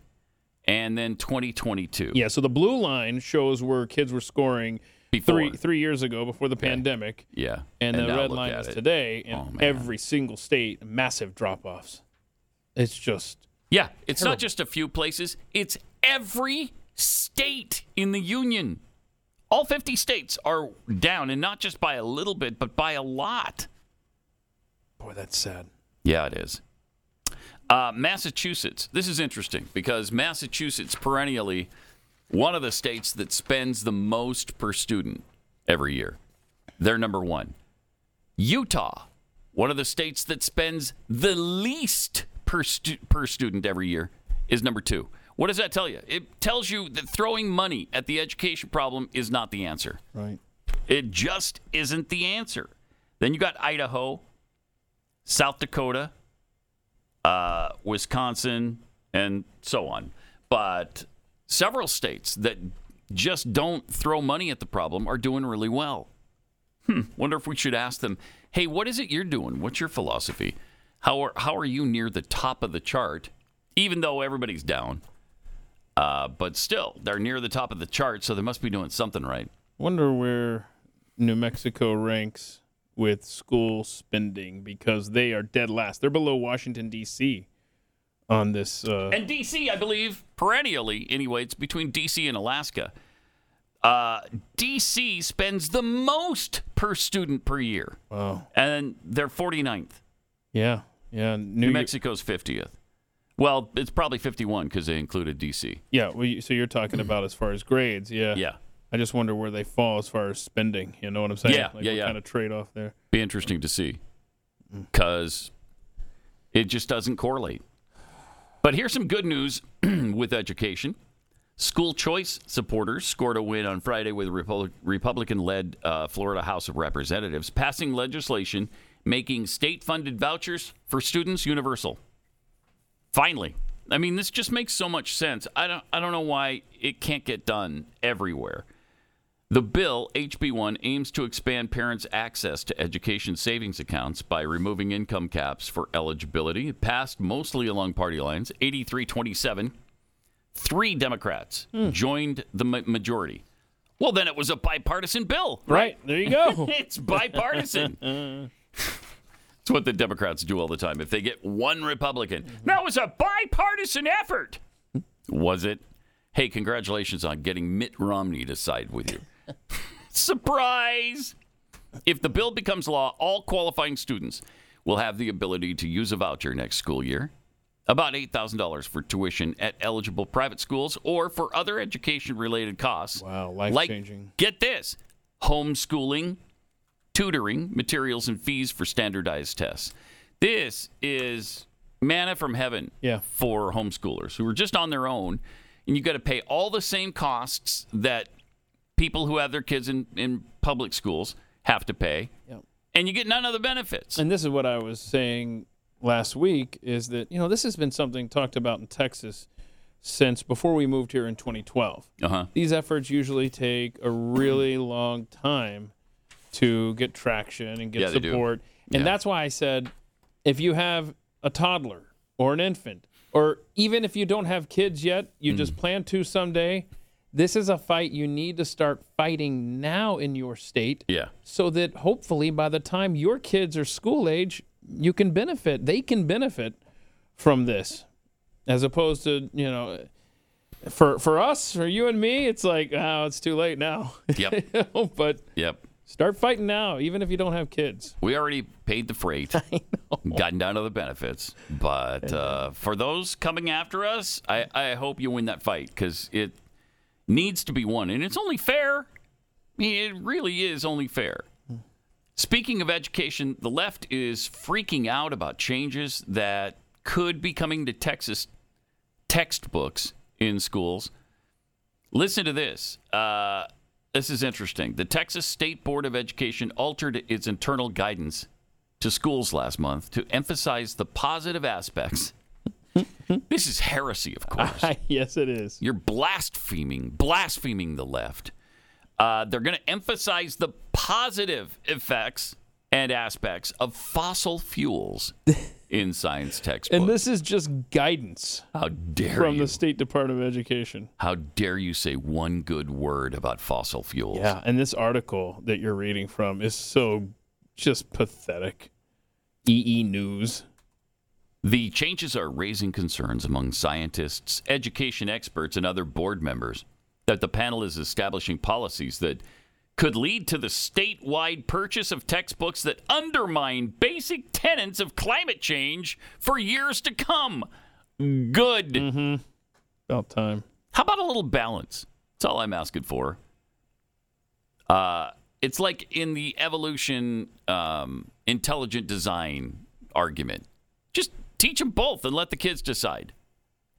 and then 2022. yeah, so the blue line shows where kids were scoring Before. three three years ago before the pandemic. Yeah. And, And the red line is it. today, Oh, and man. every single state massive drop offs. It's just Yeah, it's Terrible. not just a few places, it's every state in the union. All 50 states are down, and not just by a little bit, but by a lot. boy, that's sad. Yeah, it is. Uh, Massachusetts. This is interesting because Massachusetts perennially one of the states that spends the most per student every year. They're number one. Utah, one of the states that spends the least per stu- per student every year, is number two. What does that tell you? It tells you that throwing money at the education problem is not the answer. Right. It just isn't the answer. Then you got Idaho, South Dakota, uh, Wisconsin, and so on. But several states that just don't throw money at the problem are doing really well. Hmm. Wonder if we should ask them, hey, what is it you're doing? What's your philosophy? How are, how are you near the top of the chart, even though everybody's down? Uh, but still, they're near the top of the chart, so they must be doing something right. Wonder where New Mexico ranks with school spending because they are dead last. They're below Washington D.C. on this. Uh, And DC, I believe, perennially, anyway, it's between DC and Alaska. Uh, DC spends the most per student per year. Wow. And they're 49th. yeah, yeah. New, New Mexico's 50th. Well, it's probably 51 because they included DC. Yeah. Well, you- so you're talking about as far as grades, yeah. Yeah. I just wonder where they fall as far as spending. You know what I'm saying? Yeah, like yeah, what yeah. Kind of trade off there. Be interesting to see because it just doesn't correlate. But here's some good news with education. School choice supporters scored a win on Friday with Repu- Republican led uh, Florida House of Representatives, passing legislation making state funded vouchers for students universal. Finally. I mean, this just makes so much sense. I don't, I don't know why it can't get done everywhere. The bill, HB1, aims to expand parents' access to education savings accounts by removing income caps for eligibility. It passed mostly along party lines, 83 27. Three Democrats hmm. joined the ma- majority. Well, then it was a bipartisan bill. Right. There you go. it's bipartisan. It's what the Democrats do all the time. If they get one Republican, mm-hmm. that was a bipartisan effort. Was it? Hey, congratulations on getting Mitt Romney to side with you. Surprise! If the bill becomes law, all qualifying students will have the ability to use a voucher next school year. About $8,000 for tuition at eligible private schools or for other education related costs. Wow, life like, changing. Get this homeschooling, tutoring, materials, and fees for standardized tests. This is manna from heaven Yeah. for homeschoolers who are just on their own, and you've got to pay all the same costs that people who have their kids in, in public schools have to pay, Yep. and you get none of the benefits. And this is what I was saying last week is that, you know, this has been something talked about in Texas since before we moved here in 2012. Uh-huh. These efforts usually take a really long time to get traction and get Yeah, support. And Yeah. that's why I said if you have a toddler or an infant, or even if you don't have kids yet, you Mm. just plan to someday, this is a fight you need to start fighting now in your state Yeah. so that hopefully by the time your kids are school age, you can benefit. They can benefit from this, as opposed to you know, for for us, for you and me, it's like oh, it's too late now. Yep. But Yep. Start fighting now, even if you don't have kids. We already paid the freight, gotten down to the benefits. But uh, for those coming after us, I, I hope you win that fight because it needs to be won. And it's only fair. I mean, it really is only fair. Speaking of education, the left is freaking out about changes that could be coming to Texas textbooks in schools. Listen to this. Uh, this is interesting. The Texas State Board of Education altered its internal guidance to schools last month to emphasize the positive aspects. this is heresy, of course. yes, it is. You're blaspheming, blaspheming the left. Uh, they're going to emphasize the positive effects and aspects of fossil fuels in science textbooks. And this is just guidance How dare from you? the State Department of Education. How dare you say one good word about fossil fuels? Yeah, and this article that you're reading from is so just pathetic. EE News. The changes are raising concerns among scientists, education experts, and other board members that the panel is establishing policies that could lead to the statewide purchase of textbooks that undermine basic tenets of climate change for years to come. Good. Mm-hmm. About time. How about a little balance? That's all I'm asking for. Uh, it's like in the evolution, um, intelligent design argument. Just teach them both and let the kids decide.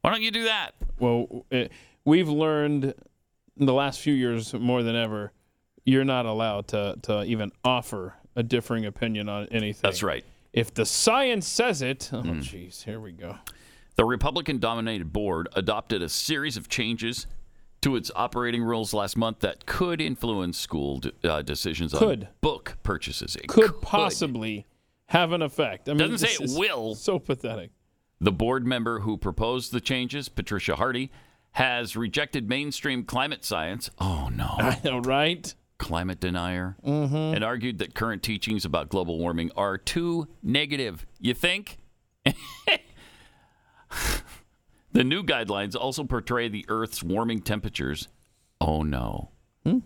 Why don't you do that? Well, eh, we've learned in the last few years more than ever, you're not allowed to, to even offer a differing opinion on anything. That's right. If the science says it, oh, Mm. jeez, here we go. The Republican dominated board adopted a series of changes to its operating rules last month that could influence school d- uh, decisions Could. on book purchases. It Could, possibly have an effect. I mean, Doesn't say it will. So pathetic. The board member who proposed the changes, Patricia Hardy, has rejected mainstream climate science. Oh, no. I know, right? Climate denier. Mhm. And argued that current teachings about global warming are too negative. You think? the new guidelines also portray the Earth's warming temperatures. Oh, no. Hmm?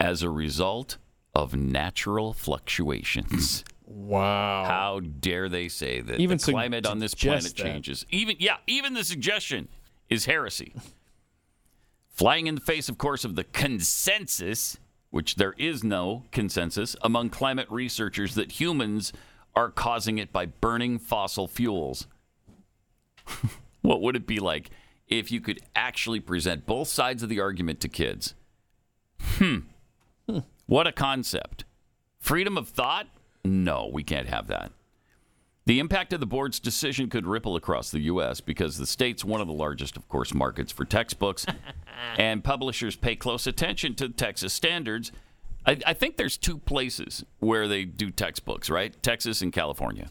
As a result of natural fluctuations. Wow. How dare they say that Even the climate on this planet that. changes? Even yeah, even the suggestion is heresy. Flying in the face, of course, of the consensus, which there is no consensus among climate researchers that humans are causing it by burning fossil fuels. what would it be like if you could actually present both sides of the argument to kids. Hmm. What a concept. Freedom of thought? No, we can't have that. The impact of the board's decision could ripple across the U.S. because the state's one of the largest, of course, markets for textbooks, and publishers pay close attention to Texas standards. I, I think there's two places where they do textbooks, right? Texas and California.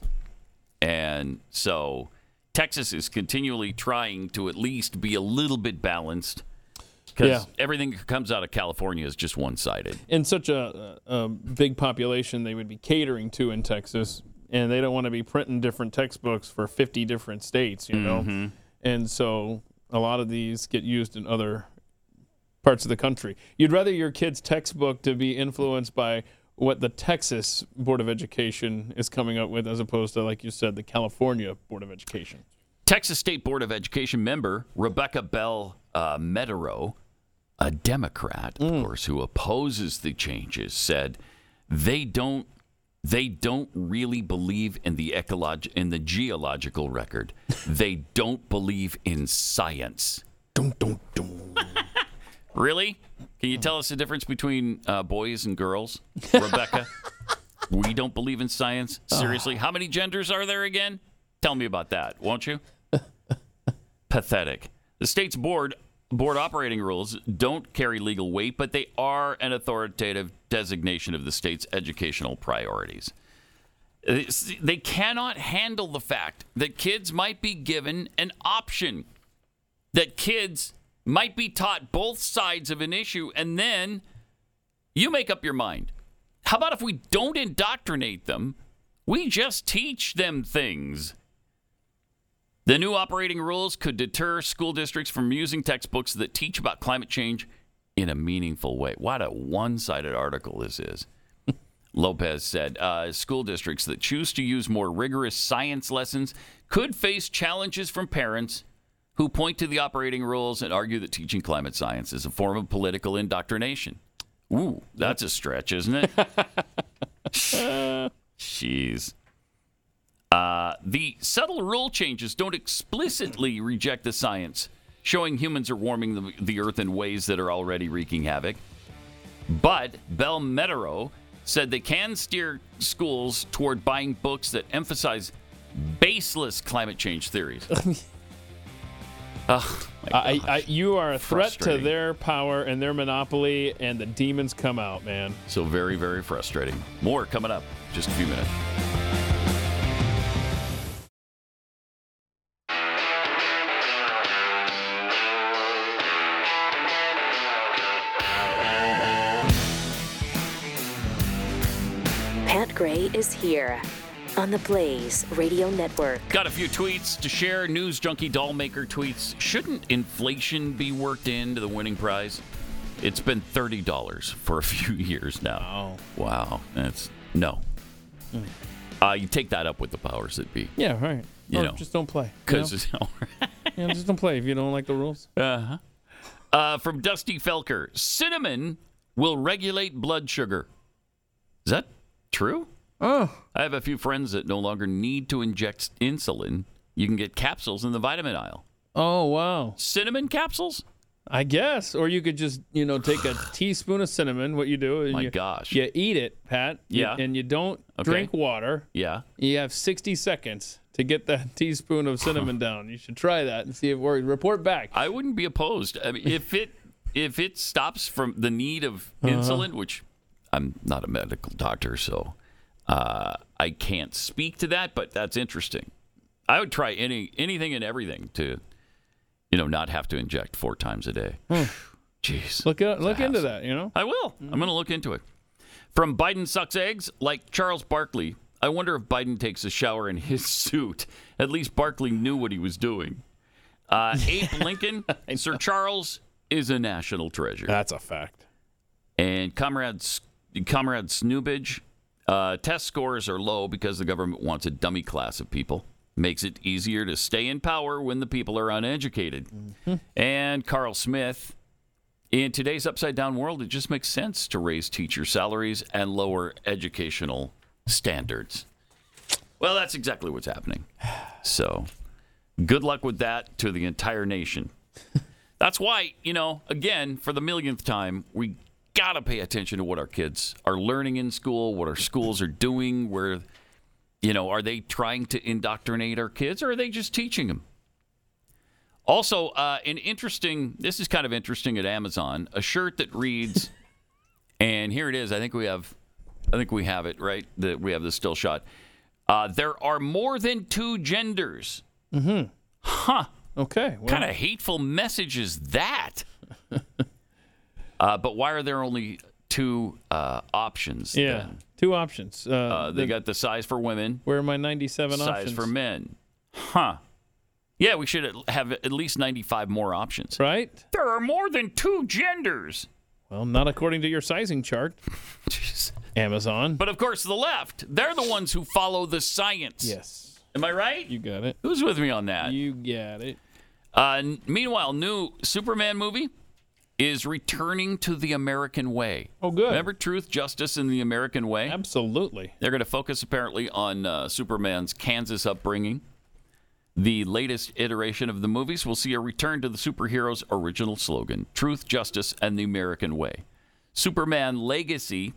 And so Texas is continually trying to at least be a little bit balanced because Yeah. everything that comes out of California is just one sided. in such a, a big population they would be catering to in Texas, and they don't want to be printing different textbooks for 50 different states, you know? Mhm. And so a lot of these get used in other parts of the country. You'd rather your kid's textbook to be influenced by what the Texas Board of Education is coming up with as opposed to, like you said, the California Board of Education. Texas State Board of Education member Rebecca Bell uh, Meadow, a Democrat, of course, who opposes the changes, said they don't they don't really believe in the ecolog- in the geological record. they don't believe in science. Really? Can you tell us the difference between uh, boys and girls, Rebecca? we don't believe in science. Seriously, how many genders are there again? Tell me about that, won't you? Pathetic. The state's board board operating rules don't carry legal weight, but they are an authoritative designation of the state's educational priorities. Uh, they cannot handle the fact that kids might be given an option, that kids might be taught both sides of an issue, and then you make up your mind. How about if we don't indoctrinate them, we just teach them things? The new operating rules could deter school districts from using textbooks that teach about climate change in a meaningful way. What a one sided article this is. Lopez said uh, school districts that choose to use more rigorous science lessons could face challenges from parents who point to the operating rules and argue that teaching climate science is a form of political indoctrination. Ooh, that's a stretch, isn't it? Jeez. Uh, the subtle rule changes don't explicitly reject the science, showing humans are warming the, the earth in ways that are already wreaking havoc. But Bell Meadow said they can steer schools toward buying books that emphasize baseless climate change theories. Ugh, I. I, you are a threat to their power and their monopoly, and the demons come out, man. So very, very frustrating. More coming up. Just a few minutes. Is here on the Blaze Radio Network. Got a few tweets to share. News Junkie Doll Maker tweets Shouldn't inflation be worked into the winning prize? It's been $30 for a few years now. Wow. That's no. Uh, you take that up with the powers that be. Yeah, right. You Or know. just don't play. you know? Because yeah, just don't play if you don't like the rules. Uh-huh. Uh, from Dusty Felker, cinnamon will regulate blood sugar. Is that true? Oh. I have a few friends that no longer need to inject insulin. You can get capsules in the vitamin aisle. Oh wow. Cinnamon capsules? I guess, or you could just you know take a teaspoon of cinnamon. What you do? And My you, gosh. You eat it, Pat. you- Yeah. and you don't Okay. drink water. Yeah. You have 60 seconds to get that teaspoon of cinnamon down. You should try that and see if it works. Report back. I wouldn't be opposed. I mean, if it if it stops from the need of Uh-huh. insulin, which I'm not a medical doctor, so uh, I can't speak to that, but that's interesting. I would try any anything and everything to, you know, not have to inject four times a day. Jeez, Look look into that. You know. I will. I'm going to look into it. From Biden sucks eggs, like Charles Barkley. I wonder if Biden takes a shower in his suit. At least Barkley knew what he was doing. Uh, Abe Lincoln, Sir Charles is a national treasure. That's a fact. And Comrade, Comrade Snoobage, uh, test scores are low because the government wants a dummy class of people. Makes it easier to stay in power when the people are uneducated. And Carl Smith, in today's upside down world, it just makes sense to raise teacher salaries and lower educational standards. Well, that's exactly what's happening. So, good luck with that to the entire nation. That's why, you know, again, for the millionth time, we got to pay attention to what our kids are learning in school, what our schools are doing, where, you know, are they trying to indoctrinate our kids or are they just teaching them? Also, uh, an interesting, this is kind of interesting at Amazon, a shirt that reads, and here it is. I think we have, I think we have it, right? That we have the still shot. Uh, there are more than two genders. Mm-hmm. Huh. Okay. What kind of hateful message is that? uh, but why are there only two uh, options? Yeah. then? Two options. Uh, Uh, they the- got the size for women, where are my 97 size options? for men. Huh. Yeah, we should have at least 95 more options. Right? There are more than two genders. Well, not according to your sizing chart. Amazon. But of course, the left, they're the ones who follow the science. Yes. Am I right? You got it. Who's with me on that? You got it. Uh, meanwhile, new Superman movie is returning to the American way. Oh, good. Remember Truth, Justice, and the American Way? Absolutely. They're going to focus apparently on uh, Superman's Kansas upbringing. The latest iteration of the movies will see a return to the superhero's original slogan Truth, Justice, and the American Way. Superman Legacy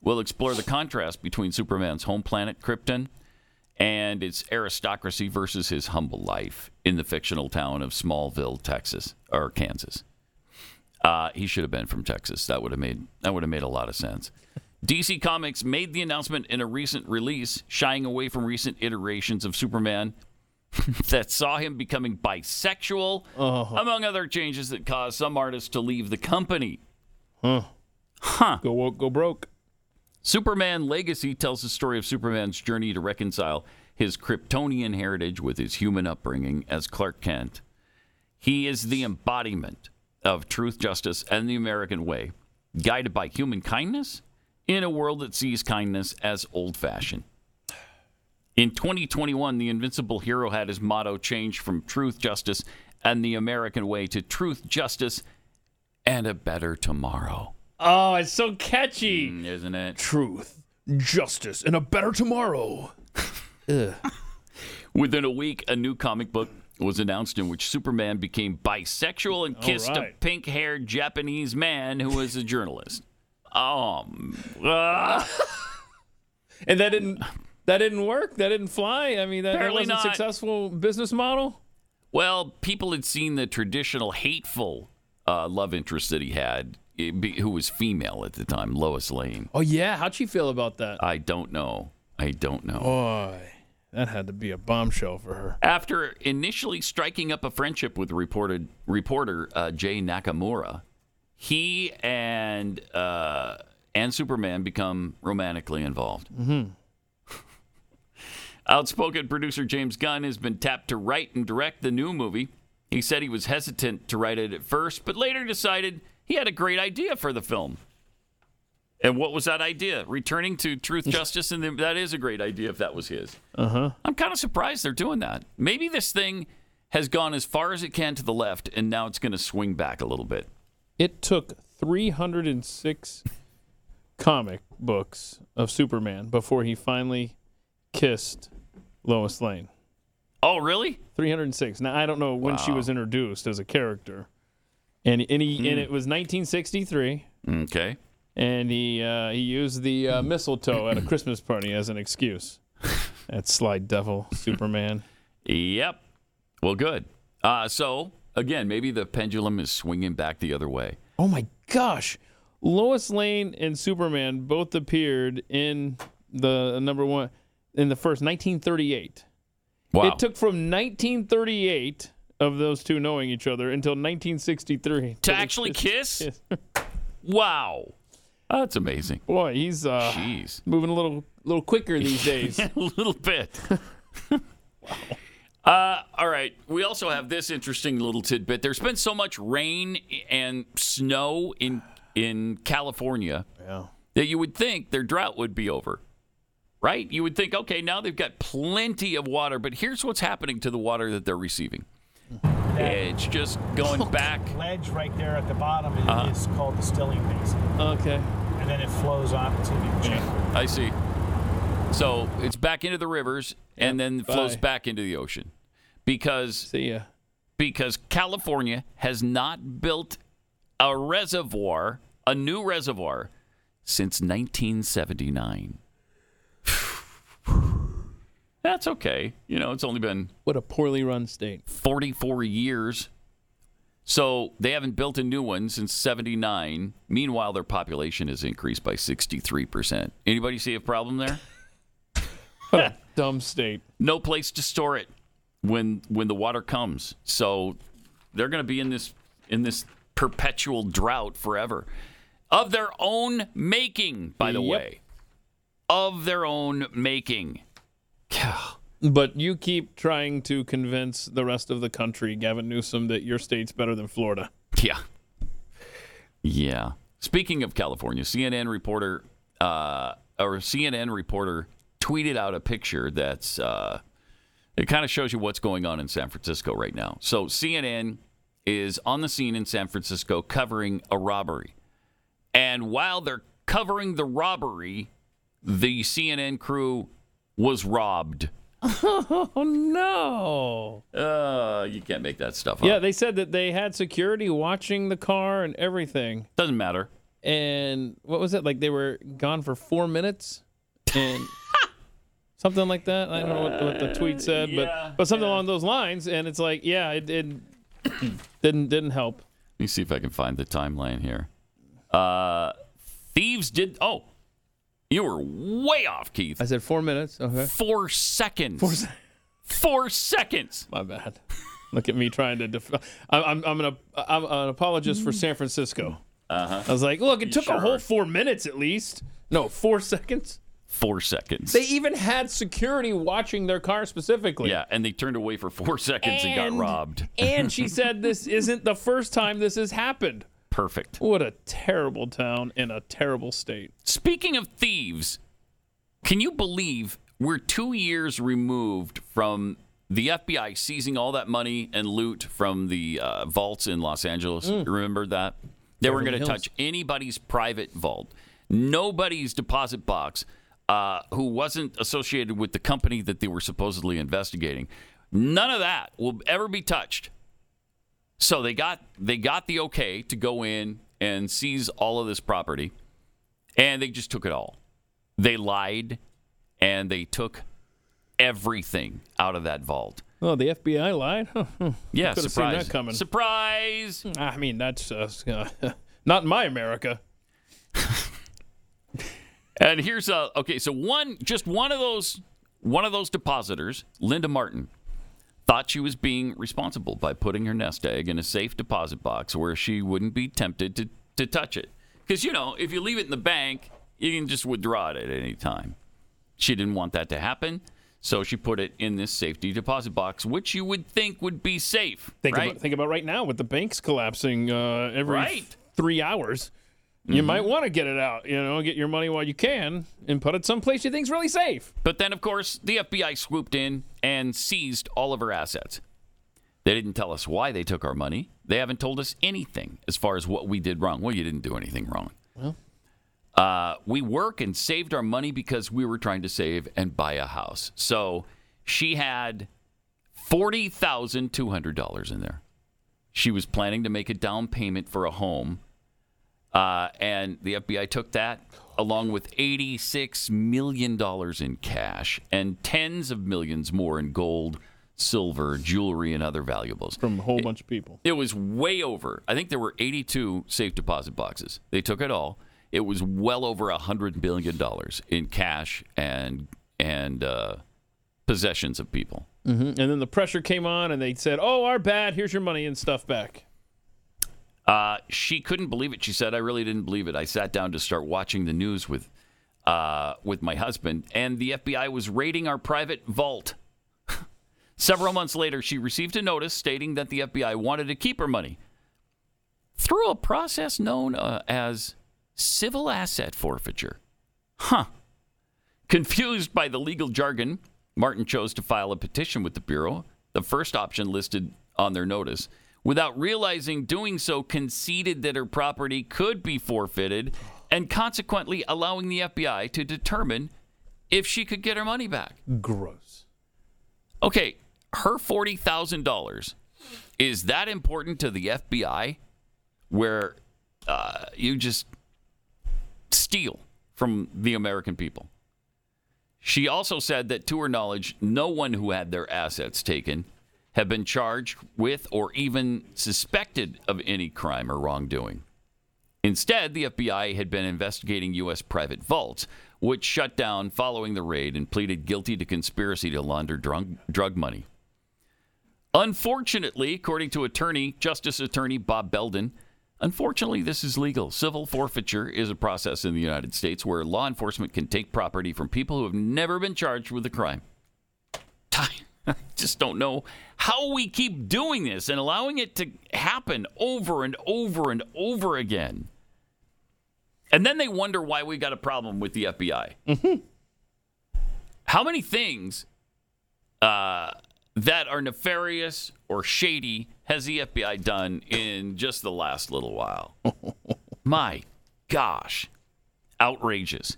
will explore the contrast between Superman's home planet, Krypton, and its aristocracy versus his humble life in the fictional town of Smallville, Texas, or Kansas. Uh, he should have been from Texas. That would have made that would have made a lot of sense. DC Comics made the announcement in a recent release, shying away from recent iterations of Superman that saw him becoming bisexual, among other changes that caused some artists to leave the company. Huh. Huh. Go woke, go broke. Superman Legacy tells the story of Superman's journey to reconcile his Kryptonian heritage with his human upbringing as Clark Kent. He is the embodiment of truth, justice, and the American way, guided by human kindness in a world that sees kindness as old fashioned. In 2021, the Invincible Hero had his motto changed from truth, justice, and the American way to truth, justice, and a better tomorrow. Oh, it's so catchy. Mm, Isn't it? Truth, justice, and a better tomorrow. Within a week, a new comic book was announced in which Superman became bisexual and kissed a pink haired Japanese man who was a journalist. Um, ah. And that didn't that didn't work. That didn't fly. I mean, that, that wasn't a not. successful business model. well, people had seen the traditional hateful uh, love interest that he had, eh, be- who was female at the time, Lois Lane. Oh yeah, how'd she feel about that? I don't know. I don't know. Boy, that had to be a bombshell for her. After initially striking up a friendship with reported reporter uh, Jay Nakamura, he and uh, and Superman become romantically involved. Mm-hmm. Outspoken producer James Gunn has been tapped to write and direct the new movie. He said he was hesitant to write it at first, but later decided he had a great idea for the film. And what was that idea? Returning to truth, justice, and the, that is a great idea if that was his. Uh huh. I'm kind of surprised they're doing that. Maybe this thing has gone as far as it can to the left, and now it's going to swing back a little bit. It took 306 comic books of Superman before he finally kissed Lois Lane. Oh, really? 306. Now I don't know when she was introduced as a character, and and he and Hmm. it was 1963. Okay. And he uh, he used the uh, mistletoe at a Christmas party as an excuse. That sly devil, Superman. Yep. Well, good. Uh, so, again, maybe the pendulum is swinging back the other way. Oh my gosh. Lois Lane and Superman both appeared in the number one in the first 1938. Wow. It took from 1938 of those two knowing each other until 1963 To actually kiss? Wow. That's amazing. Boy, he's uh, Jeez. moving a little little quicker these days. a little bit. Uh, all right. We also have this interesting little tidbit. There's been so much rain and snow in in California Yeah. that you would think their drought would be over. Right? You would think, okay, now they've got plenty of water, but here's what's happening to the water that they're receiving. It's just going back. ledge right there at the bottom is Uh-huh. called the Stilling Basin. Okay. And then it flows on to the ocean. I see. So it's back into the rivers and then flows Bye. back into the ocean because See ya. because California has not built a reservoir, a new reservoir, since 1979. That's okay. You know, it's only been What a poorly run state. 44 years. So they haven't built a new one since 79. Meanwhile, their population has increased by 63%. Anybody see a problem there? A dumb state. no place to store it when when the water comes. So they're going to be in this in this perpetual drought forever. Of their own making, by the Yep. way. Of their own making. But you keep trying to convince the rest of the country, Gavin Newsom, that your state's better than Florida. Yeah. Yeah. Speaking of California, CNN reporter uh, or CNN reporter tweeted out a picture that's uh, it kind of shows you what's going on in San Francisco right now. So CNN is on the scene in San Francisco covering a robbery, and while they're covering the robbery, the CNN crew was robbed. Oh no! Uh, you can't make that stuff up. Yeah, they said that they had security watching the car and everything. Doesn't matter. And what was it? Like they were gone for four minutes, and something like that. I don't know what, what the tweet said, but but something along those lines. And it's like, yeah, it, it didn't didn't help. Let me see if I can find the timeline here. Uh, thieves did. Oh, you were way off, Keith. I said four minutes. Okay. Four seconds. Four, se- Four seconds. My bad. Look at me trying to. Def- I'm, I'm I'm an I'm an apologist for San Francisco. Uh-huh. I was like, look, it You took sure a whole are. four minutes at least. No, four seconds. Four seconds. They even had security watching their car specifically. yeah, and they turned away for four seconds and, got robbed. And she said this isn't the first time this has happened. Perfect. What a terrible town in a terrible state. Speaking of thieves, can you believe we're two years removed from the FBI seizing all that money and loot from the uh, vaults in Los Angeles? Remember that? They were Beverly going to touch anybody's private vault, nobody's deposit box uh, who wasn't associated with the company that they were supposedly investigating. None of that will ever be touched. So they got they got the okay to go in and seize all of this property, and they just took it all. They lied, and they took everything out of that vault. Oh, the FBI lied. Huh. Hmm. Yeah, could have seen surprise. that coming. Surprise! Hmm, I mean, that's uh, uh not in my America. And here's a okay. So one, just one of those, one of those depositors, Linda Martin, thought she was being responsible by putting her nest egg in a safe deposit box where she wouldn't be tempted to to touch it. Because you know, if you leave it in the bank, you can just withdraw it at any time. She didn't want that to happen, so she put it in this safety deposit box, which you would think would be safe, Think right? about think about right now with the banks collapsing uh, every Right. three hours. You Mhm. might want to get it out, you know, get your money while you can, and put it someplace you think's really safe. But then, of course, the FBI swooped in and seized all of her assets. They didn't tell us why they took our money. They haven't told us anything as far as what we did wrong. Well, you didn't do anything wrong. Well. Uh, we work and saved our money because we were trying to save and buy a house. So she had $40,200 in there. She was planning to make a down payment for a home. Uh, and the FBI took that along with $86 million in cash and tens of millions more in gold, silver, jewelry, and other valuables. From a whole bunch of people. It was way over. I think there were 82 safe deposit boxes. They took it all. It was well over $100 million in cash and, and uh, possessions of people. Mm-hmm. And then the pressure came on, and they said, "Oh, our bad. Here's your money and stuff back." Uh, she couldn't believe it. She said, "I really didn't believe it. I sat down to start watching the news with, uh, with my husband, and the FBI was raiding our private vault." Several months later, she received a notice stating that the FBI wanted to keep her money through a process known uh, as civil asset forfeiture. Huh. Confused by the legal jargon, Martin chose to file a petition with the Bureau, the first option listed on their notice. Without realizing doing so, conceded that her property could be forfeited and consequently allowing the FBI to determine if she could get her money back. Gross. Okay, her $40,000 is that important to the FBI where uh, you just steal from the American people? She also said that, to her knowledge, no one who had their assets taken have been charged with or even suspected of any crime or wrongdoing. Instead, the FBI had been investigating U.S. private vaults, which shut down following the raid and pleaded guilty to conspiracy to launder drug, drug money. Unfortunately, according to attorney Justice Attorney Bob Belden, unfortunately this is legal. Civil forfeiture is a process in the United States where law enforcement can take property from people who have never been charged with a crime. I just don't know how we keep doing this and allowing it to happen over and over and over again. And then they wonder why we got a problem with the FBI. Mm-hmm. How many things uh, that are nefarious or shady has the FBI done in just the last little while? My gosh, outrageous.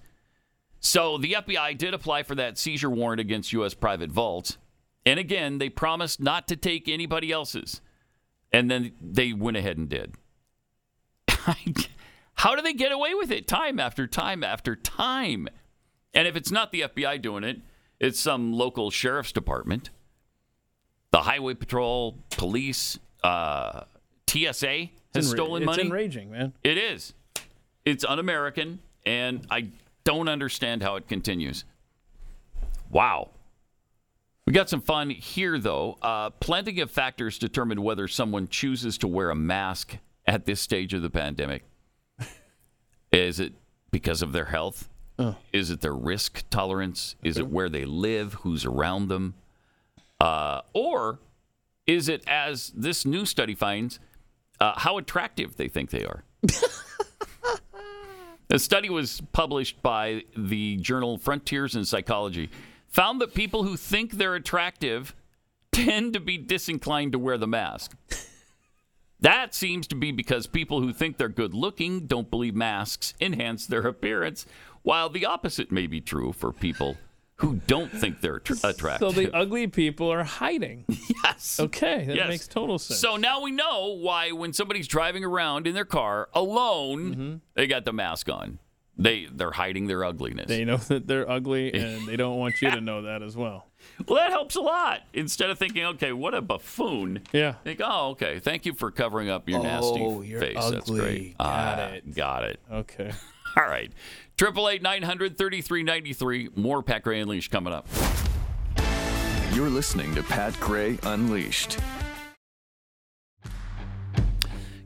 So the FBI did apply for that seizure warrant against U.S. private vaults. And again, they promised not to take anybody else's. And then they went ahead and did. How do they get away with it time after time after time? And if it's not the FBI doing it, it's some local sheriff's department, the highway patrol, police, uh, TSA has It's enra- stolen it's money. enraging, man. It is. It's un American, and I don't understand how it continues. Wow. We got some fun here, though. Uh, plenty of factors determine whether someone chooses to wear a mask at this stage of the pandemic. Is it because of their health? Is it their risk tolerance? Is it where they live? Who's around them? Uh, or is it, as this new study finds, uh, how attractive they think they are? A study was published by the journal Frontiers in Psychology found that people who think they're attractive tend to be disinclined to wear the mask. That seems to be because people who think they're good looking don't believe masks enhance their appearance, while the opposite may be true for people who don't think they're tr- attractive. So the ugly people are hiding. yes. Okay, that Yes. makes total sense. So now we know why when somebody's driving around in their car alone, Mm-hmm. they got the mask on. They they're hiding their ugliness. They know that they're ugly, and they don't want you to know that as well. Well, that helps a lot. Instead of thinking, okay, what a buffoon. Yeah. Think, oh, okay. Thank you for covering up your nasty Oh, you're face. That's great. Got Ah, it. Got it. Okay. All right. Triple eight nine hundred thirty three ninety three. More Pat Gray Unleashed coming up. You're listening to Pat Gray Unleashed.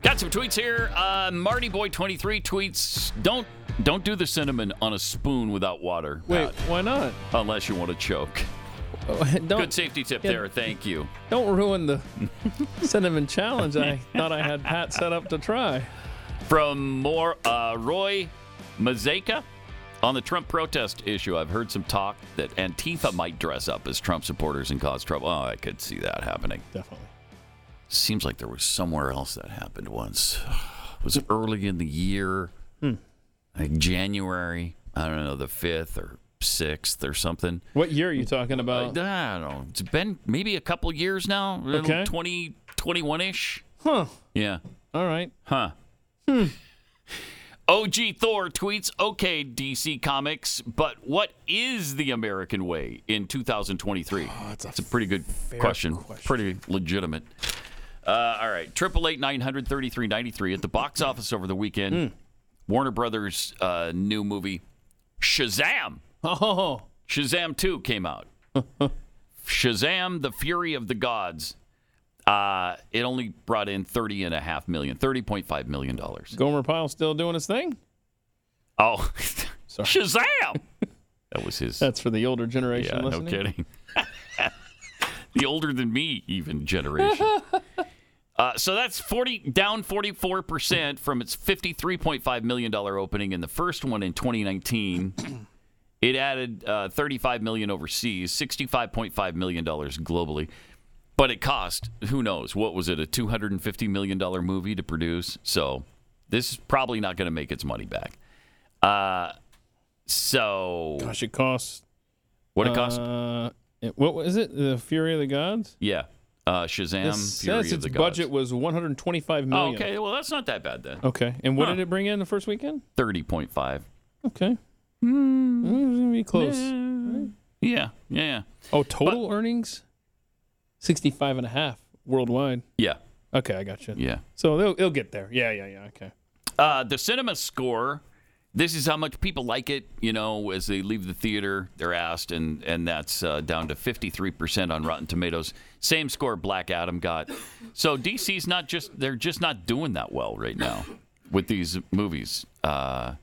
Got some tweets here. Uh, Marty Boy twenty three tweets. Don't don't do the cinnamon on a spoon without water. Wait, Pat, why not? unless you want to choke. Good safety tip yeah. there. Thank you. Don't ruin the cinnamon challenge. I thought I had Pat set up to try. From more uh, Roy Mazeka on the Trump protest issue. I've heard some talk that Antifa might dress up as Trump supporters and cause trouble. Oh, I could see that happening. Definitely. Seems like there was somewhere else that happened once. Was it early in the year? Like January? I don't know, the 5th or 6th or something. What year are you talking about? I don't know. It's been maybe a couple years now. Okay. 2021 ish. Huh. Yeah. All right. Huh. Hmm. OG Thor tweets, okay, DC Comics, but what is the American way in 2023? That's a pretty good question. Pretty legitimate. Uh, all right. Triple eight nine hundred thirty three ninety three at the box office over the weekend. Warner Brothers' uh, new movie, Shazam. Oh. Shazam 2 came out. Shazam, The Fury of the Gods. Uh, it only brought in thirty and a half million, thirty point five million dollars. Gomer Pyle still doing his thing? Oh, Shazam! That was his. That's for the older generation yeah, no kidding. the older than me even generation. Uh, so that's 40 down 44% from its 53.5 million dollar opening in the first one in 2019. It added uh, 35 million overseas, 65.5 million dollars globally. But it cost, who knows, what was it, a 250 million dollar movie to produce? So this is probably not going to make its money back. Uh, so Gosh, it costs. what it cost? Uh, it- what was it? The Fury of the Gods? Yeah. Uh, Shazam, This Fury says of its the Gods. budget was 125 Oh, million. okay, well that's not that bad then. Okay. And what Huh. did it bring in the first weekend? Thirty point five. Okay. Mm, it's gonna be close. Yeah, yeah, yeah. Oh, total earnings? 65 and a half worldwide. Yeah. Okay, I got you. Yeah. So they'll, they'll get there. Yeah, yeah, yeah. Okay. Uh, the cinema score. This is how much people like it. You know, as they leave the theater, they're asked, and and that's uh, down to fifty three percent on Rotten Tomatoes. Same score Black Adam got. So DC's not just they're just not doing that well right now with these movies. Uh,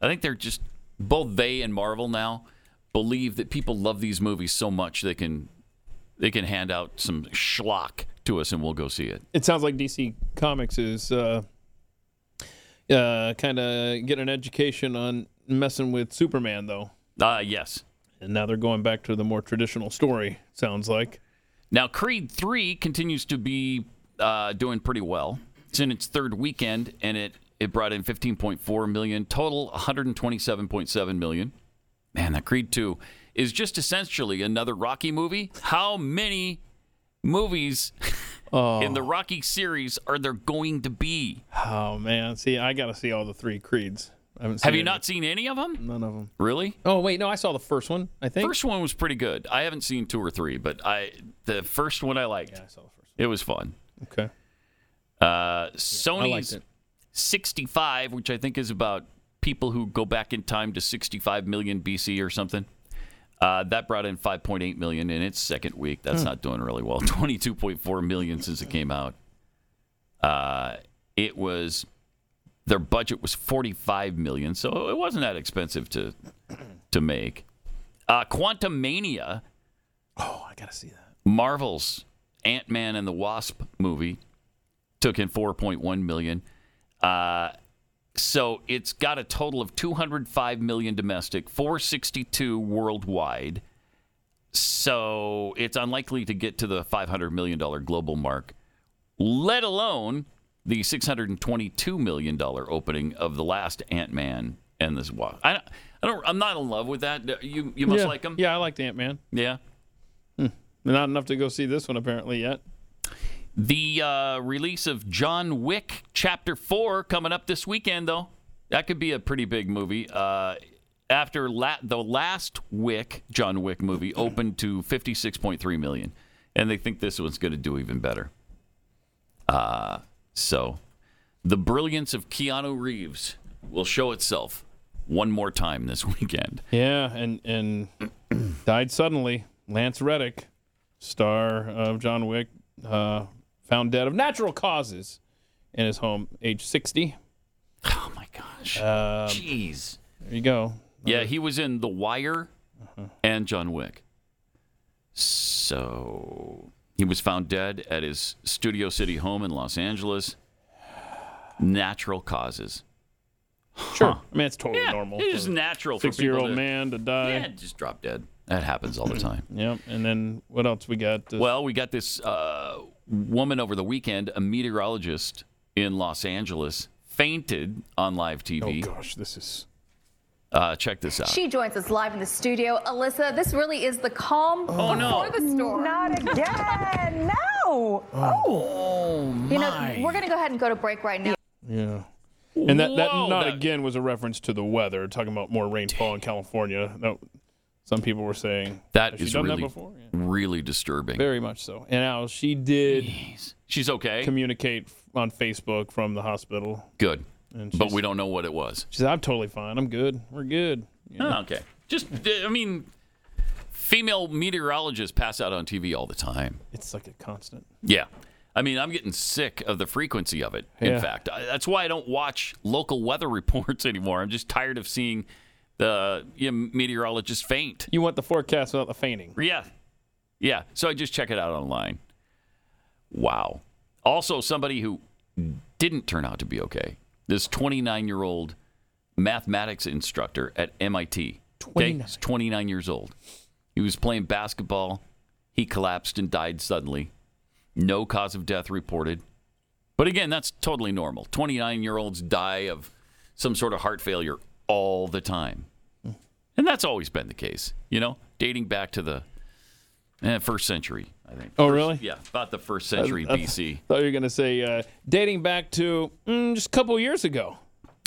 I think they're just both they and Marvel now believe that people love these movies so much they can they can hand out some schlock to us and we'll go see it. It sounds like DC Comics is uh, uh, kind of getting an education on messing with Superman, though. Uh, yes. And now they're going back to the more traditional story, sounds like. Now, Creed 3 continues to be uh, doing pretty well. It's in its third weekend, and it, it brought in 15.4 million total, 127.7 million. Man, that Creed 2 is just essentially another Rocky movie. How many movies in the Rocky series are there going to be? Oh, man. See, I got to see all the three Creeds. I haven't Have you any. not seen any of them? None of them. Really? Oh, wait. No, I saw the first one, I think. First one was pretty good. I haven't seen two or three, but I the first one I liked. Yeah, I saw the first It was fun. Okay. Uh, liked Sony's. 65, which I think is about people who go back in time to 65 million BC or something. Uh, that brought in 5.8 million in its second week. That's Hmm. not doing really well. 22.4 million since it came out. Uh, it was their budget was 45 million, so it wasn't that expensive to to make. Uh, Quantumania. Oh, I gotta see that. Marvel's Ant Man and the Wasp movie took in 4.1 million. Uh, so it's got a total of 205 million domestic, 462 worldwide. So it's unlikely to get to the 500 million dollar global mark, let alone the 622 million dollar opening of the last Ant Man and this Wasp. I, don't- I don't. I'm not in love with that. You you must yeah. like them. Yeah, I liked Ant Man. Yeah. Hmm. Not enough to go see this one, apparently, yet. The uh, release of John Wick Chapter 4 coming up this weekend, though. That could be a pretty big movie. Uh, after la- the last Wick, John Wick movie, opened to 56.3 million. And they think this one's going to do even better. Uh, so, the brilliance of Keanu Reeves will show itself one more time this weekend. Yeah, and and died suddenly. Lance Reddick, star of John Wick, uh, found dead of natural causes in his home, age 60. Oh my gosh. Um, Jeez. There you go. Yeah, he was in The Wire and John Wick. So he was found dead at his Studio City home in Los Angeles. Natural causes. Sure. I mean, it's totally normal. It is for a natural for people 60-year-old to- man to die. Yeah, just drop dead. That happens all the time. Yep. And then what else we got? This- Well, we got this uh, woman over the weekend, a meteorologist in Los Angeles, fainted on live TV. Oh gosh, this is. Uh, check this out. She joins us live in the studio. Alyssa, this really is the calm Oh, no. before the storm. Not again. no. Oh, my! You know, we're going to go ahead and go to break right now. Yeah. And that, that Whoa, not that- again was a reference to the weather, talking about more rainfall in California. That, some people were saying That Has she is done really, that before? Yeah. really disturbing. Very much so. And now she did She's okay. communicate on Facebook from the hospital. Good. But we don't know what it was. She said, "I'm totally fine. I'm good. We're good." Yeah. Oh, okay. Just, uh, I mean, female meteorologists pass out on TV all the time. It's like a constant. Yeah. I mean, I'm getting sick of the frequency of it. Yeah. In fact, I, that's why I don't watch local weather reports anymore. I'm just tired of seeing the you know, meteorologists faint. You want the forecast without the fainting. Yeah. Yeah. So I just check it out online. Wow. Also, somebody who didn't turn out to be okay. This 29 year old mathematics instructor at MIT. Okay? 29. He's 29 years old. He was playing basketball. He collapsed and died suddenly. No cause of death reported. But again, that's totally normal. 29 year olds die of some sort of heart failure all the time. And that's always been the case, you know, dating back to the Eh, first century, I think. Oh, First- really? Yeah, about the first century I- I BC. thought you were going to say uh, dating back to mm, just a couple years ago.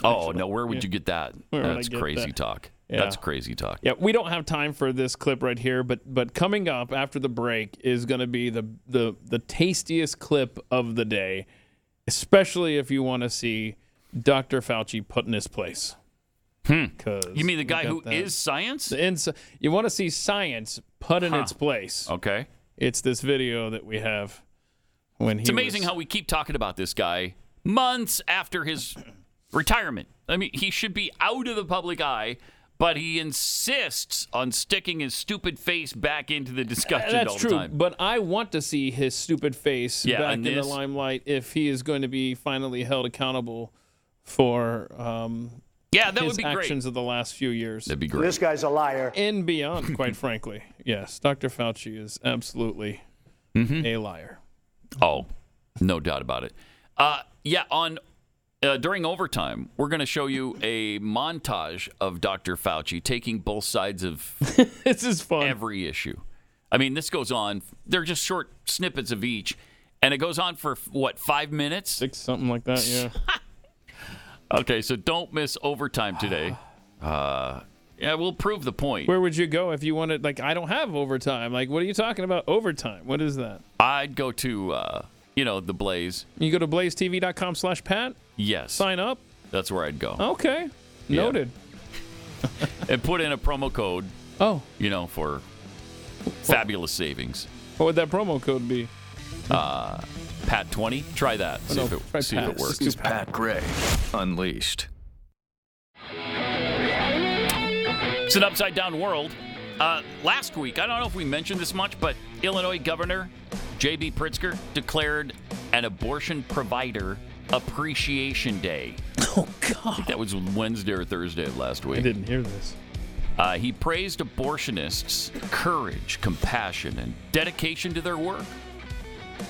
Oh no, where would Yeah. you get that? Where That's crazy that? talk. Yeah. That's crazy talk. Yeah, we don't have time for this clip right here, but but coming up after the break is going to be the the the tastiest clip of the day, especially if you want to see Dr. Fauci put in his place. Hmm. You mean the guy who that. is science? Ins- you want to see science put in Huh. its place. Okay. It's this video that we have when he It's amazing was- how we keep talking about this guy months after his retirement. I mean, he should be out of the public eye, but he insists on sticking his stupid face back into the discussion That's all true, the time. but I want to see his stupid face Yeah, back in the limelight if he is going to be finally held accountable for um, yeah, that his would be great. actions of the last few years. That'd be great. This guy's a liar. And beyond, quite frankly. Yes, Dr. Fauci is absolutely Mm-hmm. a liar. Oh, no doubt about it. Uh, yeah, on uh, during overtime, we're going to show you a montage of Dr. Fauci taking both sides of this is fun. every issue. I mean, this goes on. They're just short snippets of each, and it goes on for what five minutes? Six, something like that. Yeah. Okay, so don't miss overtime today. Uh, yeah, we'll prove the point. Where would you go if you wanted? Like, I don't have overtime. Like, what are you talking about? Overtime? What is that? I'd go to, uh, you know, the Blaze. You go to blazetv.com/slash pat. Yes, Sign up. that's where I'd go. Okay. Yeah. Noted. and put in a promo code. Oh. You know, for fabulous savings. What would that promo code be? Uh, Pat twenty. Try that. Oh, See, no, if, try it, see if it works. This is Pat Gray Unleashed. It's an upside down world. Uh, last week, I don't know if we mentioned this much, but Illinois Governor J.B. Pritzker declared an abortion provider appreciation day. Oh God! that was Wednesday or Thursday of last week. I didn't hear this. Uh, he praised abortionists' courage, compassion, and dedication to their work.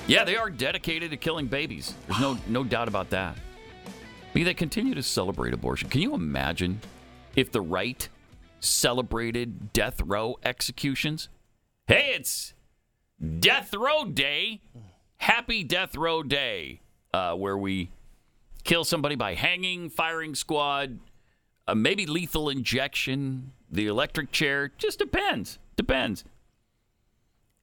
Yeah, they are dedicated to killing babies. There's no no doubt about that. Mean, they continue to celebrate abortion. Can you imagine if the right celebrated death row executions? Hey, it's Death Row Day. Happy Death Row Day, uh, where we kill somebody by hanging, firing squad, uh, maybe lethal injection, the electric chair. Just depends. Depends.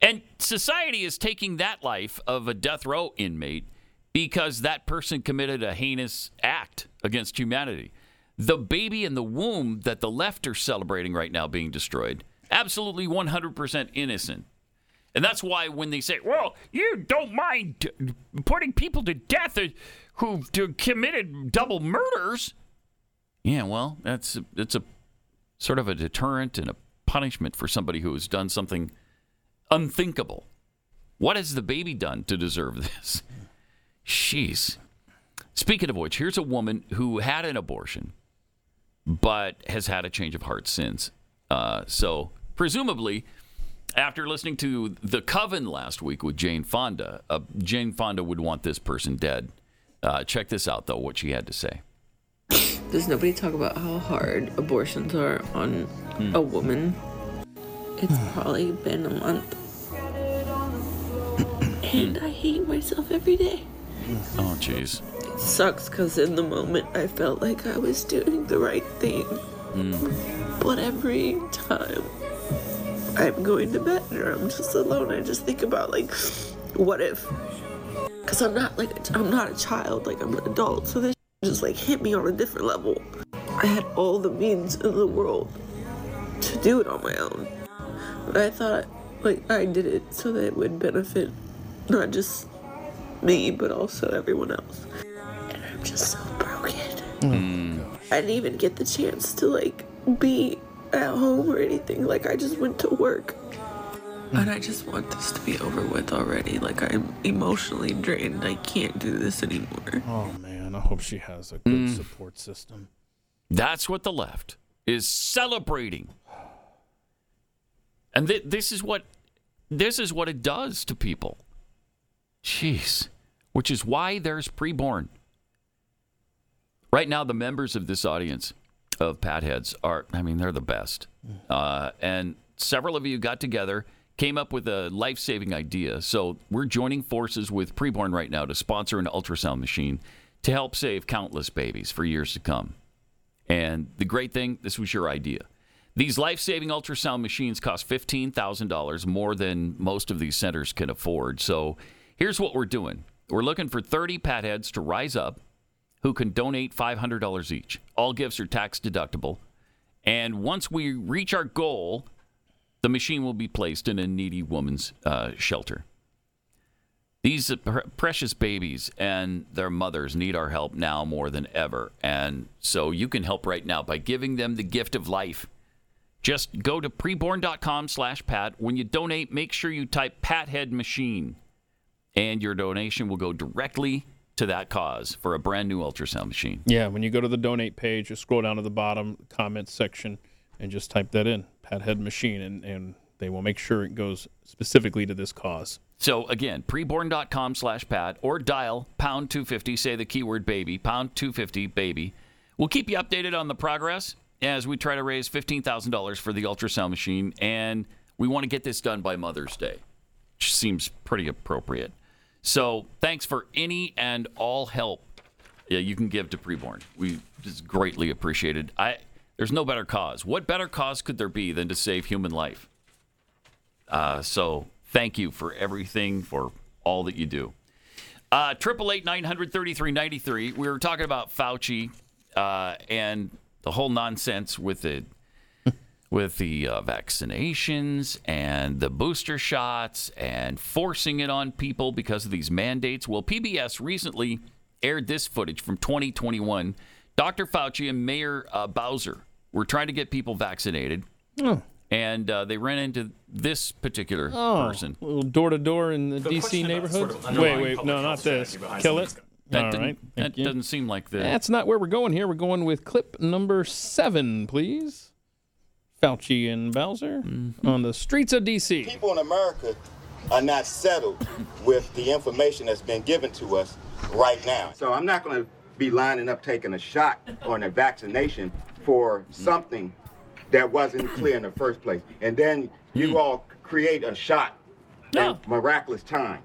And society is taking that life of a death row inmate because that person committed a heinous act against humanity. The baby in the womb that the left are celebrating right now being destroyed, absolutely 100% innocent. And that's why when they say, well, you don't mind putting people to death who've committed double murders. Yeah, well, that's it's a sort of a deterrent and a punishment for somebody who has done something unthinkable. What has the baby done to deserve this? Jeez. Speaking of which, here's a woman who had an abortion, but has had a change of heart since. Uh, so, presumably, after listening to The Coven last week with Jane Fonda, uh, Jane Fonda would want this person dead. Uh, check this out, though, what she had to say. Does nobody talk about how hard abortions are on a woman? It's probably been a month. And I hate myself every day. Oh, jeez. It sucks because in the moment I felt like I was doing the right thing. Mm. But every time I'm going to bed or I'm just alone, I just think about like, what if? Because I'm not like, I'm not a child, like I'm an adult. So this just like hit me on a different level. I had all the means in the world to do it on my own. But I thought like I did it so that it would benefit not just me, but also everyone else. And I'm just so broken. I didn't even get the chance to like be at home or anything. Like I just went to work. And I just want this to be over with already. Like I'm emotionally drained. I can't do this anymore. Oh man, I hope she has a good Mm. support system. That's what the left is celebrating. And th- this is what this is what it does to people. Jeez. Which is why there's preborn. Right now, the members of this audience of Pat Heads are, I mean, they're the best. Uh, and several of you got together, came up with a life saving idea. So we're joining forces with Preborn right now to sponsor an ultrasound machine to help save countless babies for years to come. And the great thing, this was your idea. These life saving ultrasound machines cost $15,000 more than most of these centers can afford. So here's what we're doing we're looking for 30 pat heads to rise up who can donate $500 each. All gifts are tax deductible. And once we reach our goal, the machine will be placed in a needy woman's uh, shelter. These pr- precious babies and their mothers need our help now more than ever. And so you can help right now by giving them the gift of life. Just go to preborn.com slash pat. When you donate, make sure you type Pathead Machine. And your donation will go directly to that cause for a brand new ultrasound machine. Yeah, when you go to the donate page, just scroll down to the bottom comments section and just type that in, Pathead Machine, and, and they will make sure it goes specifically to this cause. So again, preborn.com slash pat or dial pound 250, say the keyword baby, pound 250 baby. We'll keep you updated on the progress as we try to raise $15,000 for the ultrasound machine. And we want to get this done by Mother's Day, which seems pretty appropriate. So thanks for any and all help yeah, you can give to Preborn. We just greatly appreciated. I there's no better cause. What better cause could there be than to save human life? Uh, so thank you for everything, for all that you do. Uh, Triple eight nine hundred thirty three ninety three. We were talking about Fauci uh, and the whole nonsense with the with the uh, vaccinations and the booster shots and forcing it on people because of these mandates. Well, PBS recently aired this footage from 2021. Dr. Fauci and Mayor uh, Bowser were trying to get people vaccinated, Oh. and uh, they ran into this particular Oh, person. little door to door in the, DC neighborhood. wait, wait, no, not this. Kill it. That, All didn't- right. that you. doesn't seem like the. That's not where we're going here. We're going with clip number seven, please. Fauci and Bowser Mm-hmm. on the streets of DC. people in America are not settled with the information that's been given to us right now. So I'm not going to be lining up taking a shot or a vaccination for something that wasn't clear in the first place. And then you all create a shot in miraculous time.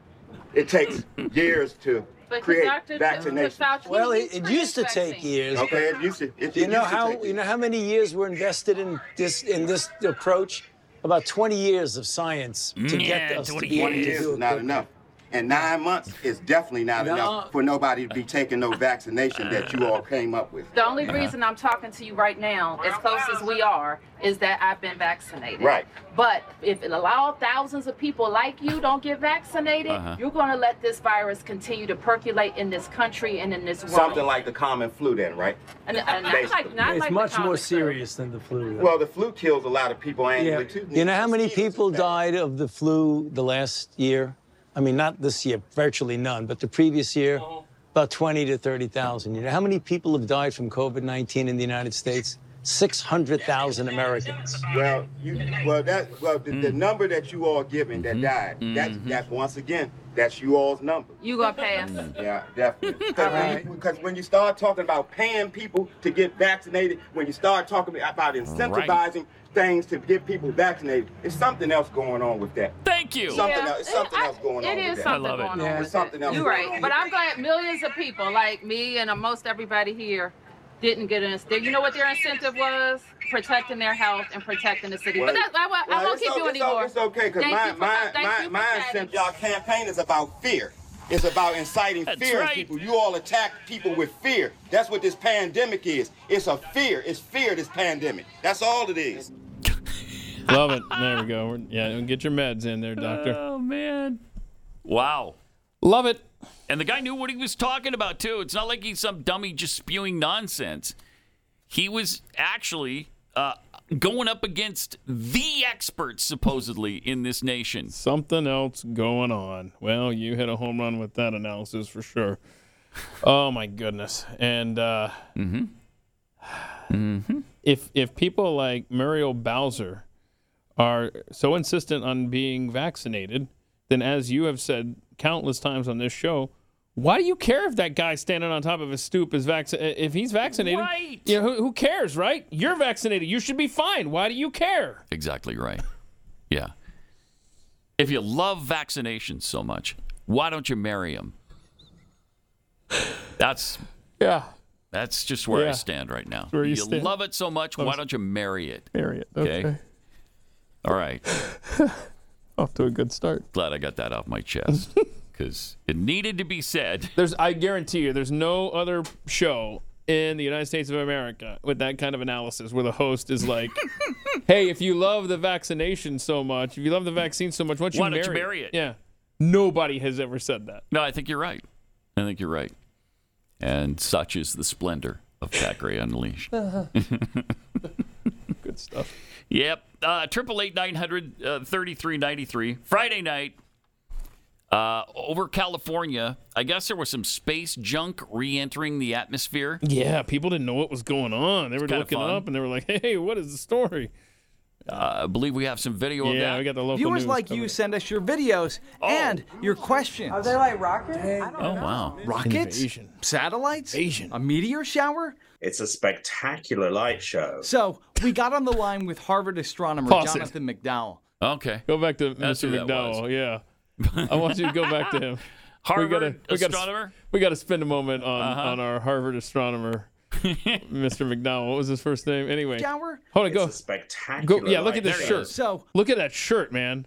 It takes years to But create Dr. vaccination. Fauci, Well, it, it used to his take years. Okay, it used to- it- Do you it know how take you know how many years were invested in this in this approach? About 20 years of science to get mm. us to be able 20 to do is it. not enough. And nine months is definitely not No. enough for nobody to be taking no vaccination that you all came up with. The only reason I'm talking to you right now, as close as we are, is that I've been vaccinated. Right. But if it allow thousands of people like you don't get vaccinated, Uh-huh. you're going to let this virus continue to percolate in this country and in this world. Something like the common flu, then, right? And, and not like, not it's like much more common serious than the flu. Well, the flu kills a lot of people yeah. annually too. You know how many people died of the flu the last year? I mean, not this year, virtually none, but the previous year, about 20 to 30,000. You know how many people have died from COVID-19 in the United States? 600,000 Americans. Well, you well that well the, Mm. the number that you all giving Mm-hmm. that died. That's that's once again that's you all's number. You gonna pass? Yeah, mm. definitely. Because when, you- when you start talking about paying people to get vaccinated, when you start talking about incentivizing things to get people vaccinated, it's something else going on with that. Thank you. Something Yeah, else. It's something else going on. It with is that. something going on. There's with something it. else. You're right, but I'm glad millions of people like me and most everybody here didn't get an incentive. You know what their incentive was? Protecting their health and protecting the city. Well, but that, I, won't- I won't keep o- you it's o- anymore. It's okay, because Thank my, my, my, my incentive, y'all campaign is about fear. It's about inciting That's fear right. in people. You all attack people with fear. That's what this pandemic is. It's a fear. It's fear, this pandemic. That's all it is. Love it. There we go. We're- Yeah, get your meds in there, doctor. Oh man. Wow. Love it. And the guy knew what he was talking about too. It's not like he's some dummy just spewing nonsense. He was actually uh, going up against the experts supposedly in this nation. Something else going on. Well, you hit a home run with that analysis for sure. Oh my goodness. And uh, mm-hmm if if people like Muriel Bowser are so insistent on being vaccinated, then as you have said countless times on this show, why do you care if that guy standing on top of a stoop is vaccinated? If he's vaccinated, Right. you know, who, who cares, right? You're vaccinated. You should be fine. Why do you care? Exactly right. Yeah. If you love vaccinations so much, why don't you marry them? That's yeah. That's just where I stand right now. Where you stand. love it so much, why don't you marry it? Marry it. Okay. All right. Off to a good start. Glad I got that off my chest because it needed to be said. There's, I guarantee you, there's no other show in the United States of America with that kind of analysis where the host is like, "Hey, if you love the vaccination so much, if you love the vaccine so much, why don't you, Why marry, don't you marry it? Yeah. Nobody has ever said that. No, I think you're right. I think you're right. And such is the splendor of Pat Gray Unleashed. Good stuff. Yep. Uh, Triple eight nine hundred thirty three ninety three. Friday night. Uh, over California, I guess there was some space junk re-entering the atmosphere. Yeah, people didn't know what was going on. They were looking up and they were like, "Hey, what is the story?" Uh, I believe we have some video of Yeah, that. we got the local Viewers news like covered. you send us your videos and your questions. Are they like rockets? I don't Oh know. wow! Rockets? Invasion. Satellites? A meteor shower? It's a spectacular light show. So we got on the line with Harvard astronomer Pause it. Jonathan McDowell. Okay. Go back to That's Mr. who that McDowell. Yeah. I want you to go back to him. Harvard we gotta, we gotta, astronomer? We got to spend a moment on, Uh-huh. on our Harvard astronomer, Mr. McDowell. What was his first name? Anyway. Shower? Hold on, go. It's a spectacular Go, yeah, look light at this shirt. So Look at that shirt, man.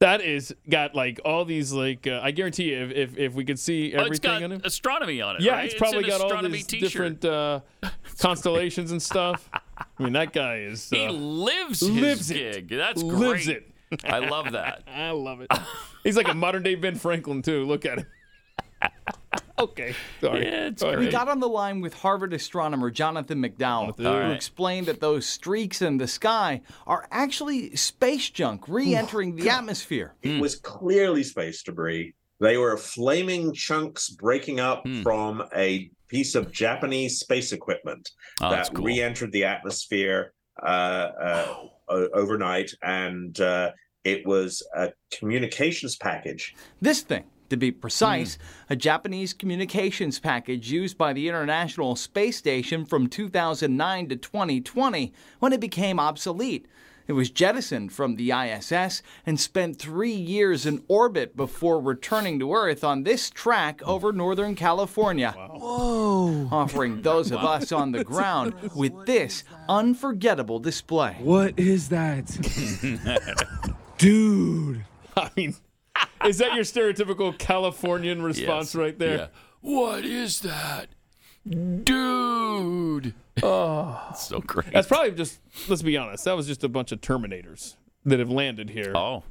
That is got like all these like uh, I guarantee you if, if if we could see Oh, everything it's got on him. astronomy on it. Yeah, right? it's probably got all these t-shirt. different uh, constellations and stuff. I mean, that guy is He uh, lives lives his it. gig. That's great. lives it. I love that. I love it. He's like a modern day Ben Franklin too. Look at him. okay, sorry. Yeah, it's Go ahead. We got on the line with Harvard astronomer Jonathan McDowell, who All right. explained that those streaks in the sky are actually space junk re entering the atmosphere. It was clearly space debris. They were flaming chunks breaking up Hmm. from a piece of Japanese space equipment Oh, that cool. re-entered the atmosphere uh, uh, o- overnight, and uh, it was a communications package. This thing, to be precise, a Japanese communications package used by the International Space Station from 2009 to 2020 when it became obsolete. It was jettisoned from the ISS and spent three years in orbit before returning to Earth on this track over Northern California. Whoa! Offering those of us on the ground with this unforgettable display. What is that? Dude. I mean, is that your stereotypical Californian response Yes. right there? Yeah. What is that, dude? Oh, so great. That's probably just. Let's be honest. That was just a bunch of Terminators that have landed here. Oh, all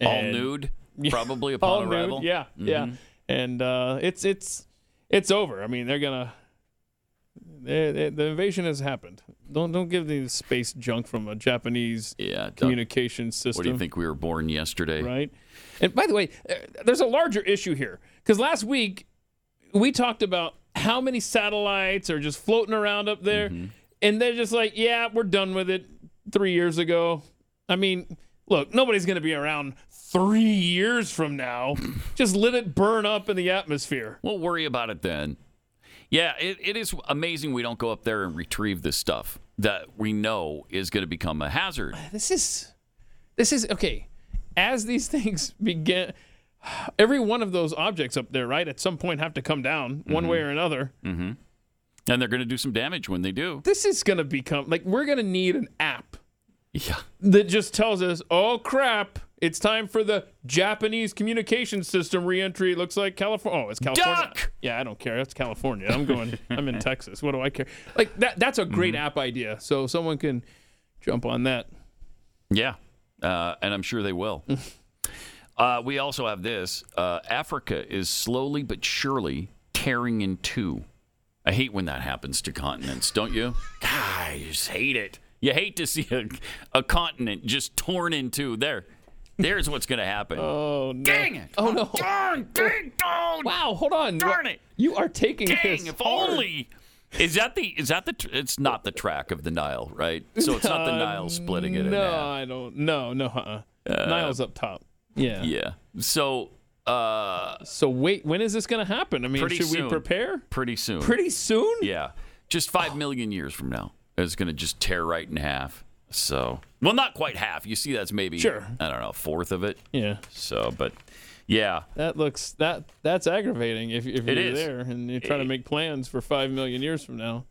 And- nude, Yeah. probably All upon nude. Yeah, yeah. Mhm. And uh, it's it's it's over. I mean, they're gonna. they- they- the invasion has happened. Don't don't give me the space junk from a Japanese Yeah. communication system. What do you think? We were born yesterday. right? And by the way, uh, there's a larger issue here because last week we talked about how many satellites are just floating around up there, Mm-hmm. and they're just like, "Yeah, we're done with it." Three years ago, I mean, look, nobody's going to be around three years from now. just let it burn up in the atmosphere. We'll worry about it then. Yeah, it, it is amazing we don't go up there and retrieve this stuff that we know is going to become a hazard. This is, this is okay. As these things begin, every one of those objects up there, right, at some point have to come down one way or another. Mm-hmm. And they're going to do some damage when they do. this is going to become like we're going to need an app Yeah. that just tells us, "Oh crap, it's time for the Japanese communication system reentry." It looks like California. Oh, it's California. Duck! Yeah, I don't care. That's California. I'm going. I'm in Texas. What do I care? Like that. That's a great app idea. So someone can jump on that. Yeah, uh, and I'm sure they will. uh, we also have this uh, Africa is slowly but surely tearing in two. I hate when that happens to continents, don't you? God, I just hate it. You hate to see a, a continent just torn in two. There, there's what's going to happen. Oh no! Dang it! Oh no! Darn! Dang! Darn! Wow! Hold on! Darn it! You are taking Dang! this. If hard. only. Is that the? Is that the? tr- It's not the track of the Nile, right? So it's not the Uh, Nile splitting it in No. I don't. No, no. Uh-uh. Nile's up top. Yeah. Yeah. So, uh, So wait, when is this going to happen? I mean, should soon. we prepare? Pretty soon. Pretty soon? Yeah. Just five million years from now, it's going to just tear right in half. So, well, not quite half. You see, that's maybe Sure. I don't know, a fourth of it. Yeah. So, but yeah, That looks that that's aggravating if, if you're is. there and you're trying to make plans for five million years from now.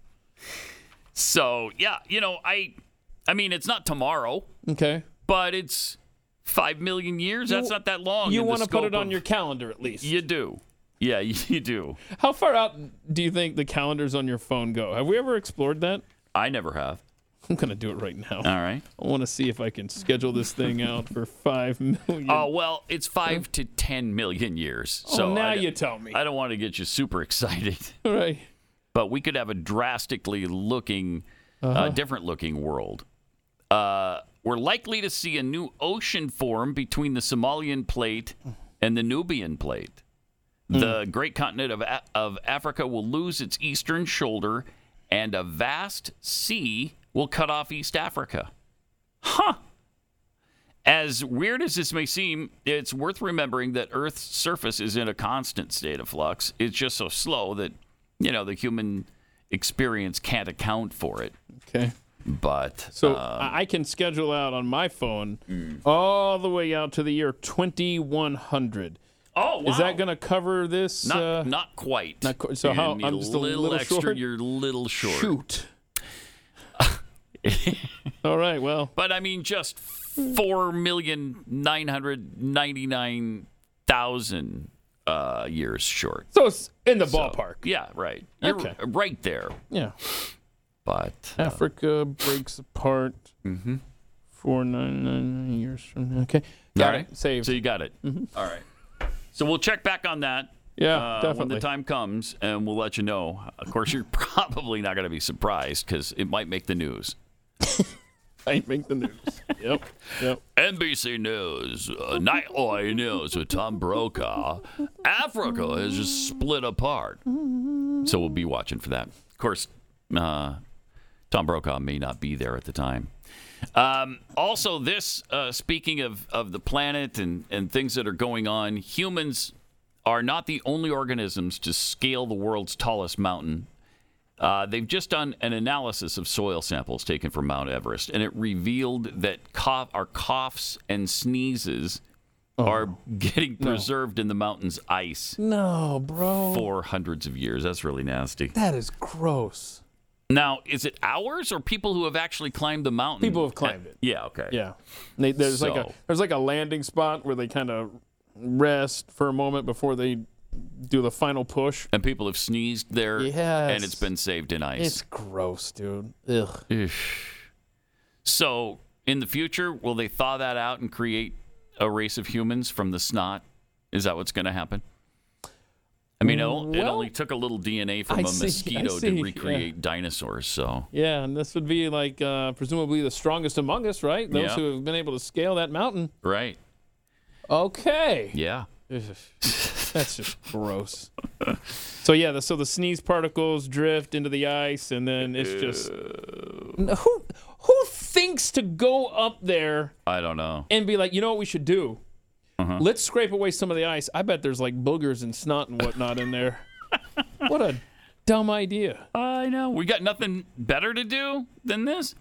So yeah, you know, I, I mean, it's not tomorrow, Okay. but it's five million years. That's not that long. You want to put it on of- your calendar at least. You do. Yeah, you do. How far out do you think the calendars on your phone go? Have we ever explored that? I never have. I'm gonna do it right now. All right. I want to see if I can schedule this thing out for five million. Oh well, it's five to ten million years. Oh, So now I you tell me. I don't want to get you super excited, right. but we could have a drastically looking, uh Uh-huh. different looking world. Uh, we're likely to see a new ocean form between the Somalian plate and the Nubian plate. The great continent of, of Africa will lose its eastern shoulder, and a vast sea will cut off East Africa. Huh. As weird as this may seem, it's worth remembering that Earth's surface is in a constant state of flux. It's just so slow that, you know, the human experience can't account for it. Okay. But So uh, I can schedule out on my phone all the way out to the year 2100. Oh, Is that going to cover this? not uh, not quite. not qu- so You're how- I'm just a little, little extra. short? You're a little short. Shoot. all right. Well, But I mean, just four million nine hundred ninety nine thousand uh, years short. so it's in the So, ballpark. Yeah, right. You're Okay. right there. Yeah. But uh, Africa breaks apart. Mm-hmm. Four nine nine nine years from now. Okay. Got all right, it. Saved. So you got it. All right. So we'll check back on that. Yeah, uh, when the time comes, and we'll let you know. Of course, you're probably not going to be surprised because it might make the news. I make the news. Yep. Yep. NBC News, uh, Nightly News with Tom Brokaw. Africa is just split apart. So we'll be watching for that. Of course, uh, Tom Brokaw may not be there at the time. Um, also, this, uh, speaking of, of the planet and, and things that are going on, humans are not the only organisms to scale the world's tallest mountain. Uh, they've just done an analysis of soil samples taken from Mount Everest, and it revealed that cough, our coughs and sneezes are getting preserved in the mountain's ice No, bro. for hundreds of years. That's really nasty. That is gross. Now, is it ours or people who have actually climbed the mountain? People have climbed it. Yeah. Okay. Yeah. They, there's like a there's like a landing spot where they kind of rest for a moment before they do the final push. And people have sneezed there, and it's been saved in ice. It's gross, dude. Ugh. So, in the future, will they thaw that out and create a race of humans from the snot? Is that what's going to happen? I mean, it, it only took a little DNA from I a see, mosquito to yeah. recreate dinosaurs. So, Yeah, and this would be like uh, presumably the strongest among us, right? Those Yeah. who have been able to scale that mountain. right. Okay. Yeah. That's just gross. So yeah, the, so the sneeze particles drift into the ice, and then it's just who who thinks to go up there I don't know. and be like, you know what we should do? Uh-huh. Let's scrape away some of the ice. I bet there's like boogers and snot and whatnot in there. what a dumb idea. I know. We got nothing better to do than this.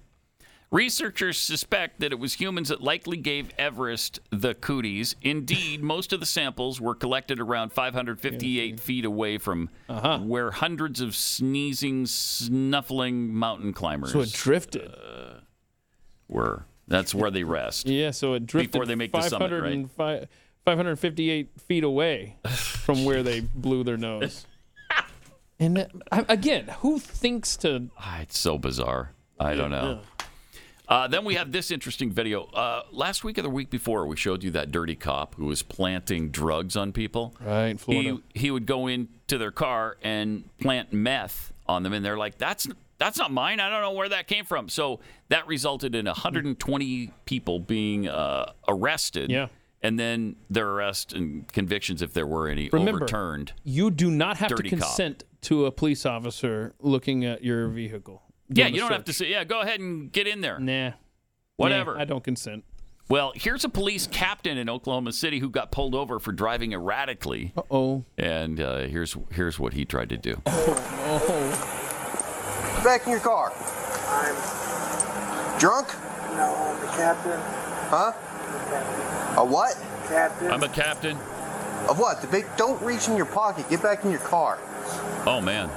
Researchers suspect that it was humans that likely gave Everest the cooties. Indeed, most of the samples were collected around 558 feet away from Uh-huh. where hundreds of sneezing, snuffling mountain climbers So it drifted. were. That's where they rest. Yeah, so it drifted Before they make the summit, right? fi- 558 feet away from where they blew their nose. And that- again, who thinks to? Ah, it's so bizarre. I don't know. Uh, then we have this interesting video. Uh, last week or the week before, we showed you that dirty cop who was planting drugs on people. Right, Florida. He, he would go into their car and plant meth on them, and they're like, "That's that's not mine. I don't know where that came from." So that resulted in 120 people being uh, arrested. Yeah. And then their arrest and convictions, if there were any, Remember, overturned. You do not have to Dirty cop. consent to a police officer looking at your vehicle. Yeah, you don't have to search. say, "Yeah, go ahead and get in there." Nah. Whatever. Nah, I don't consent. Well, here's a police captain in Oklahoma City who got pulled over for driving erratically. Uh oh. And uh, here's here's what he tried to do. Oh. Back in your car. I'm drunk. No, I'm the captain. Huh? A what? Captain. I'm a captain. Of what? The big. Don't reach in your pocket. Get back in your car. Oh man.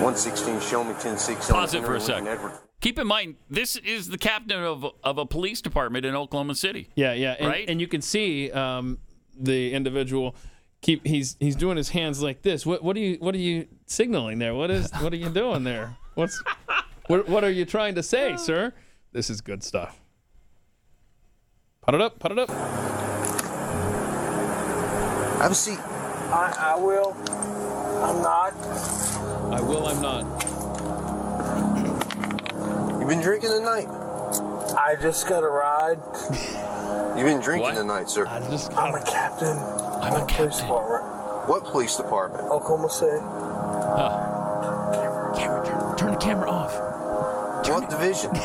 116. Show me 1016. Pause it for a sec. Keep in mind, this is the captain of, of a police department in Oklahoma City. Yeah, yeah, and, Right? and you can see um, the individual keep he's he's doing his hands like this. What what are you what are you signaling there? What is what are you doing there? What's what what are you trying to say, sir? This is good stuff. Put it up, put it up. Have a seat. I, I will. I'm not. I will. I'm not. You've been drinking tonight? I just got a ride. You've been drinking tonight, sir? I just I'm a captain. I'm a Police captain. department. What police department? Oklahoma City. Camera, turn, turn the camera off. What division?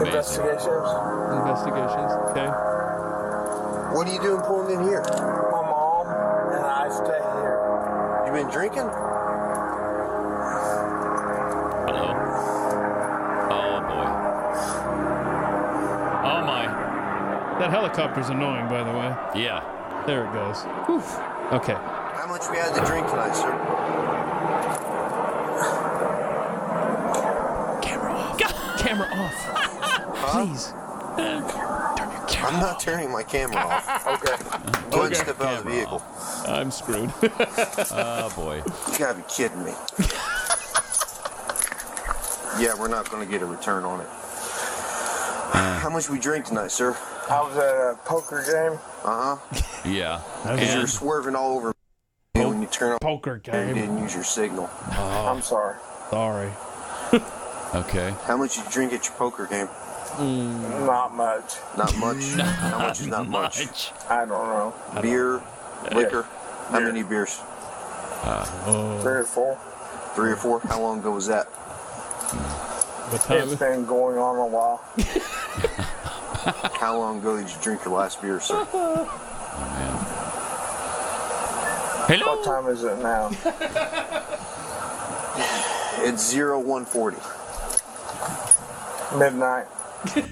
Investigations. Investigations. Okay. What are you doing pulling in here? My mom and I stay here. You've been drinking? That helicopter's annoying, by the way. Yeah. There it goes. Oof. Okay. How much we had to drink tonight, sir? Camera off. Camera off. Please. Turn your camera I'm not turning my camera off. okay. Go ahead and step out of the vehicle. I'm screwed. Oh boy. You gotta be kidding me. yeah, we're not gonna get a return on it. How much we drink tonight, sir? I was at a uh, poker game. Uh huh. Yeah. Because you're swerving all over me when you turn on. Poker You game. didn't use your signal. I'm sorry. Sorry. okay. How much you drink at your poker game? Mm. Not much. Not much. How much is not much? much. I don't know. Beer, liquor. How many beers? Three or four. Three or four. How long ago was that? What time? It's been going on a while. How long ago did you drink your last beer, sir? Oh, Hello. What time is it now? It's zero one forty. Midnight.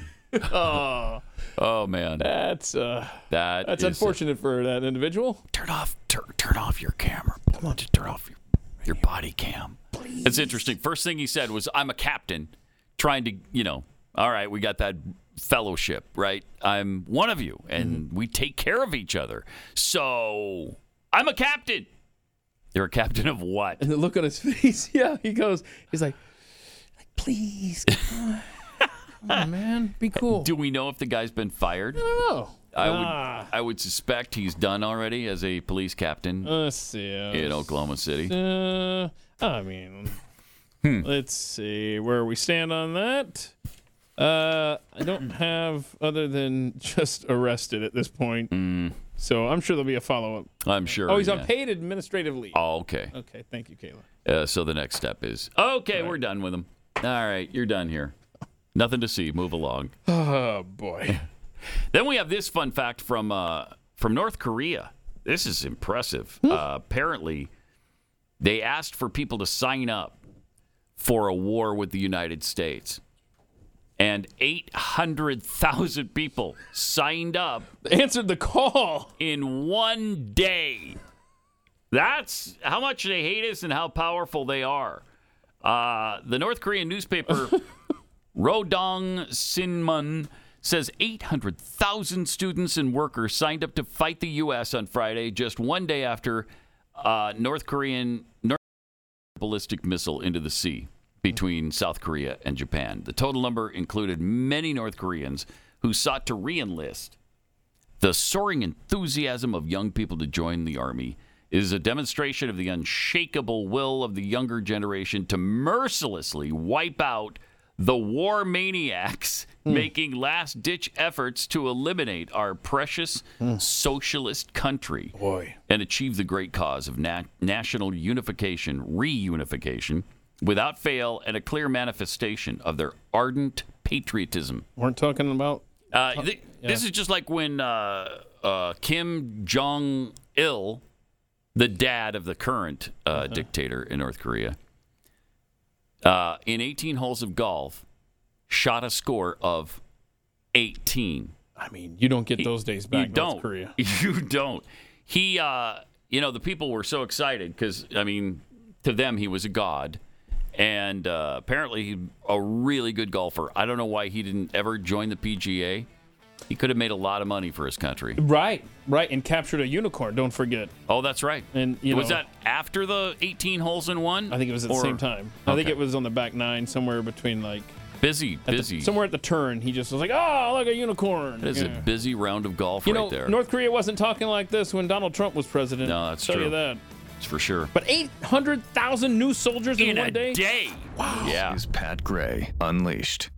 Oh, Oh man. that's uh, That that's is- unfortunate for that individual. Turn off. Turn, turn off your camera. Come on, just turn off your your body cam. It's interesting. First thing he said was, "I'm a captain, trying to, you know, all right, we got that fellowship, right? I'm one of you, and we take care of each other. So I'm a captain. You're a captain of what? And the look on his face, yeah, he goes, he's like, like please, come on, come on, man, be cool. Do we know if the guy's been fired? I don't know. I would Ah. I would suspect he's done already as a police captain Let's see. uh, in Oklahoma City. Uh, I mean, Hmm. let's see where we stand on that. Uh, I don't have other than just arrested at this point. So I'm sure there'll be a follow up. I'm sure. Oh, he's yeah. on paid administrative leave. Oh, okay. Okay, thank you, Kayla. Uh, so the next step is okay. We're done with him. All right, you're done here. Nothing to see. Move along. Oh boy. Then we have this fun fact from uh, from North Korea. This is impressive. Uh, apparently, they asked for people to sign up for a war with the United States, and eight hundred thousand people signed up. Answered the call in one day. That's how much they hate us and how powerful they are. Uh, the North Korean newspaper Rodong Sinmun says 800,000 students and workers signed up to fight the U.S. on Friday, just one day after uh, North Korean North ballistic missile into the sea between South Korea and Japan. The total number included many North Koreans who sought to reenlist. The soaring enthusiasm of young people to join the army is a demonstration of the unshakable will of the younger generation to mercilessly wipe out the war maniacs hmm. making last ditch efforts to eliminate our precious hmm. socialist country Boy. and achieve the great cause of na- national unification, reunification, without fail and a clear manifestation of their ardent patriotism. Weren't talking about. Uh, th- This is just like when uh, uh, Kim Jong Il, the dad of the current uh, dictator in North Korea, uh, in 18 holes of golf, shot a score of 18. I mean, you don't get those days back. you don't. North Korea. You don't. He, uh, you know, the people were so excited because, I mean, to them, he was a god. And uh, apparently, he's a really good golfer. I don't know why he didn't ever join the PGA. He could have made a lot of money for his country. Right, right, and captured a unicorn. Don't forget. Oh, that's right. And you was know, that after the 18 holes in one? I think it was at the same time. I think it was on the back nine, somewhere between like busy, at the- busy. somewhere at the turn. He just was like, "Oh, look a unicorn." That is Yeah. a busy round of golf You right know, there. North Korea wasn't talking like this when Donald Trump was president. No, that's Tell true. you that. That's for sure. But 800,000 new soldiers in, In one a day? day. Yeah. Is Pat Gray Unleashed.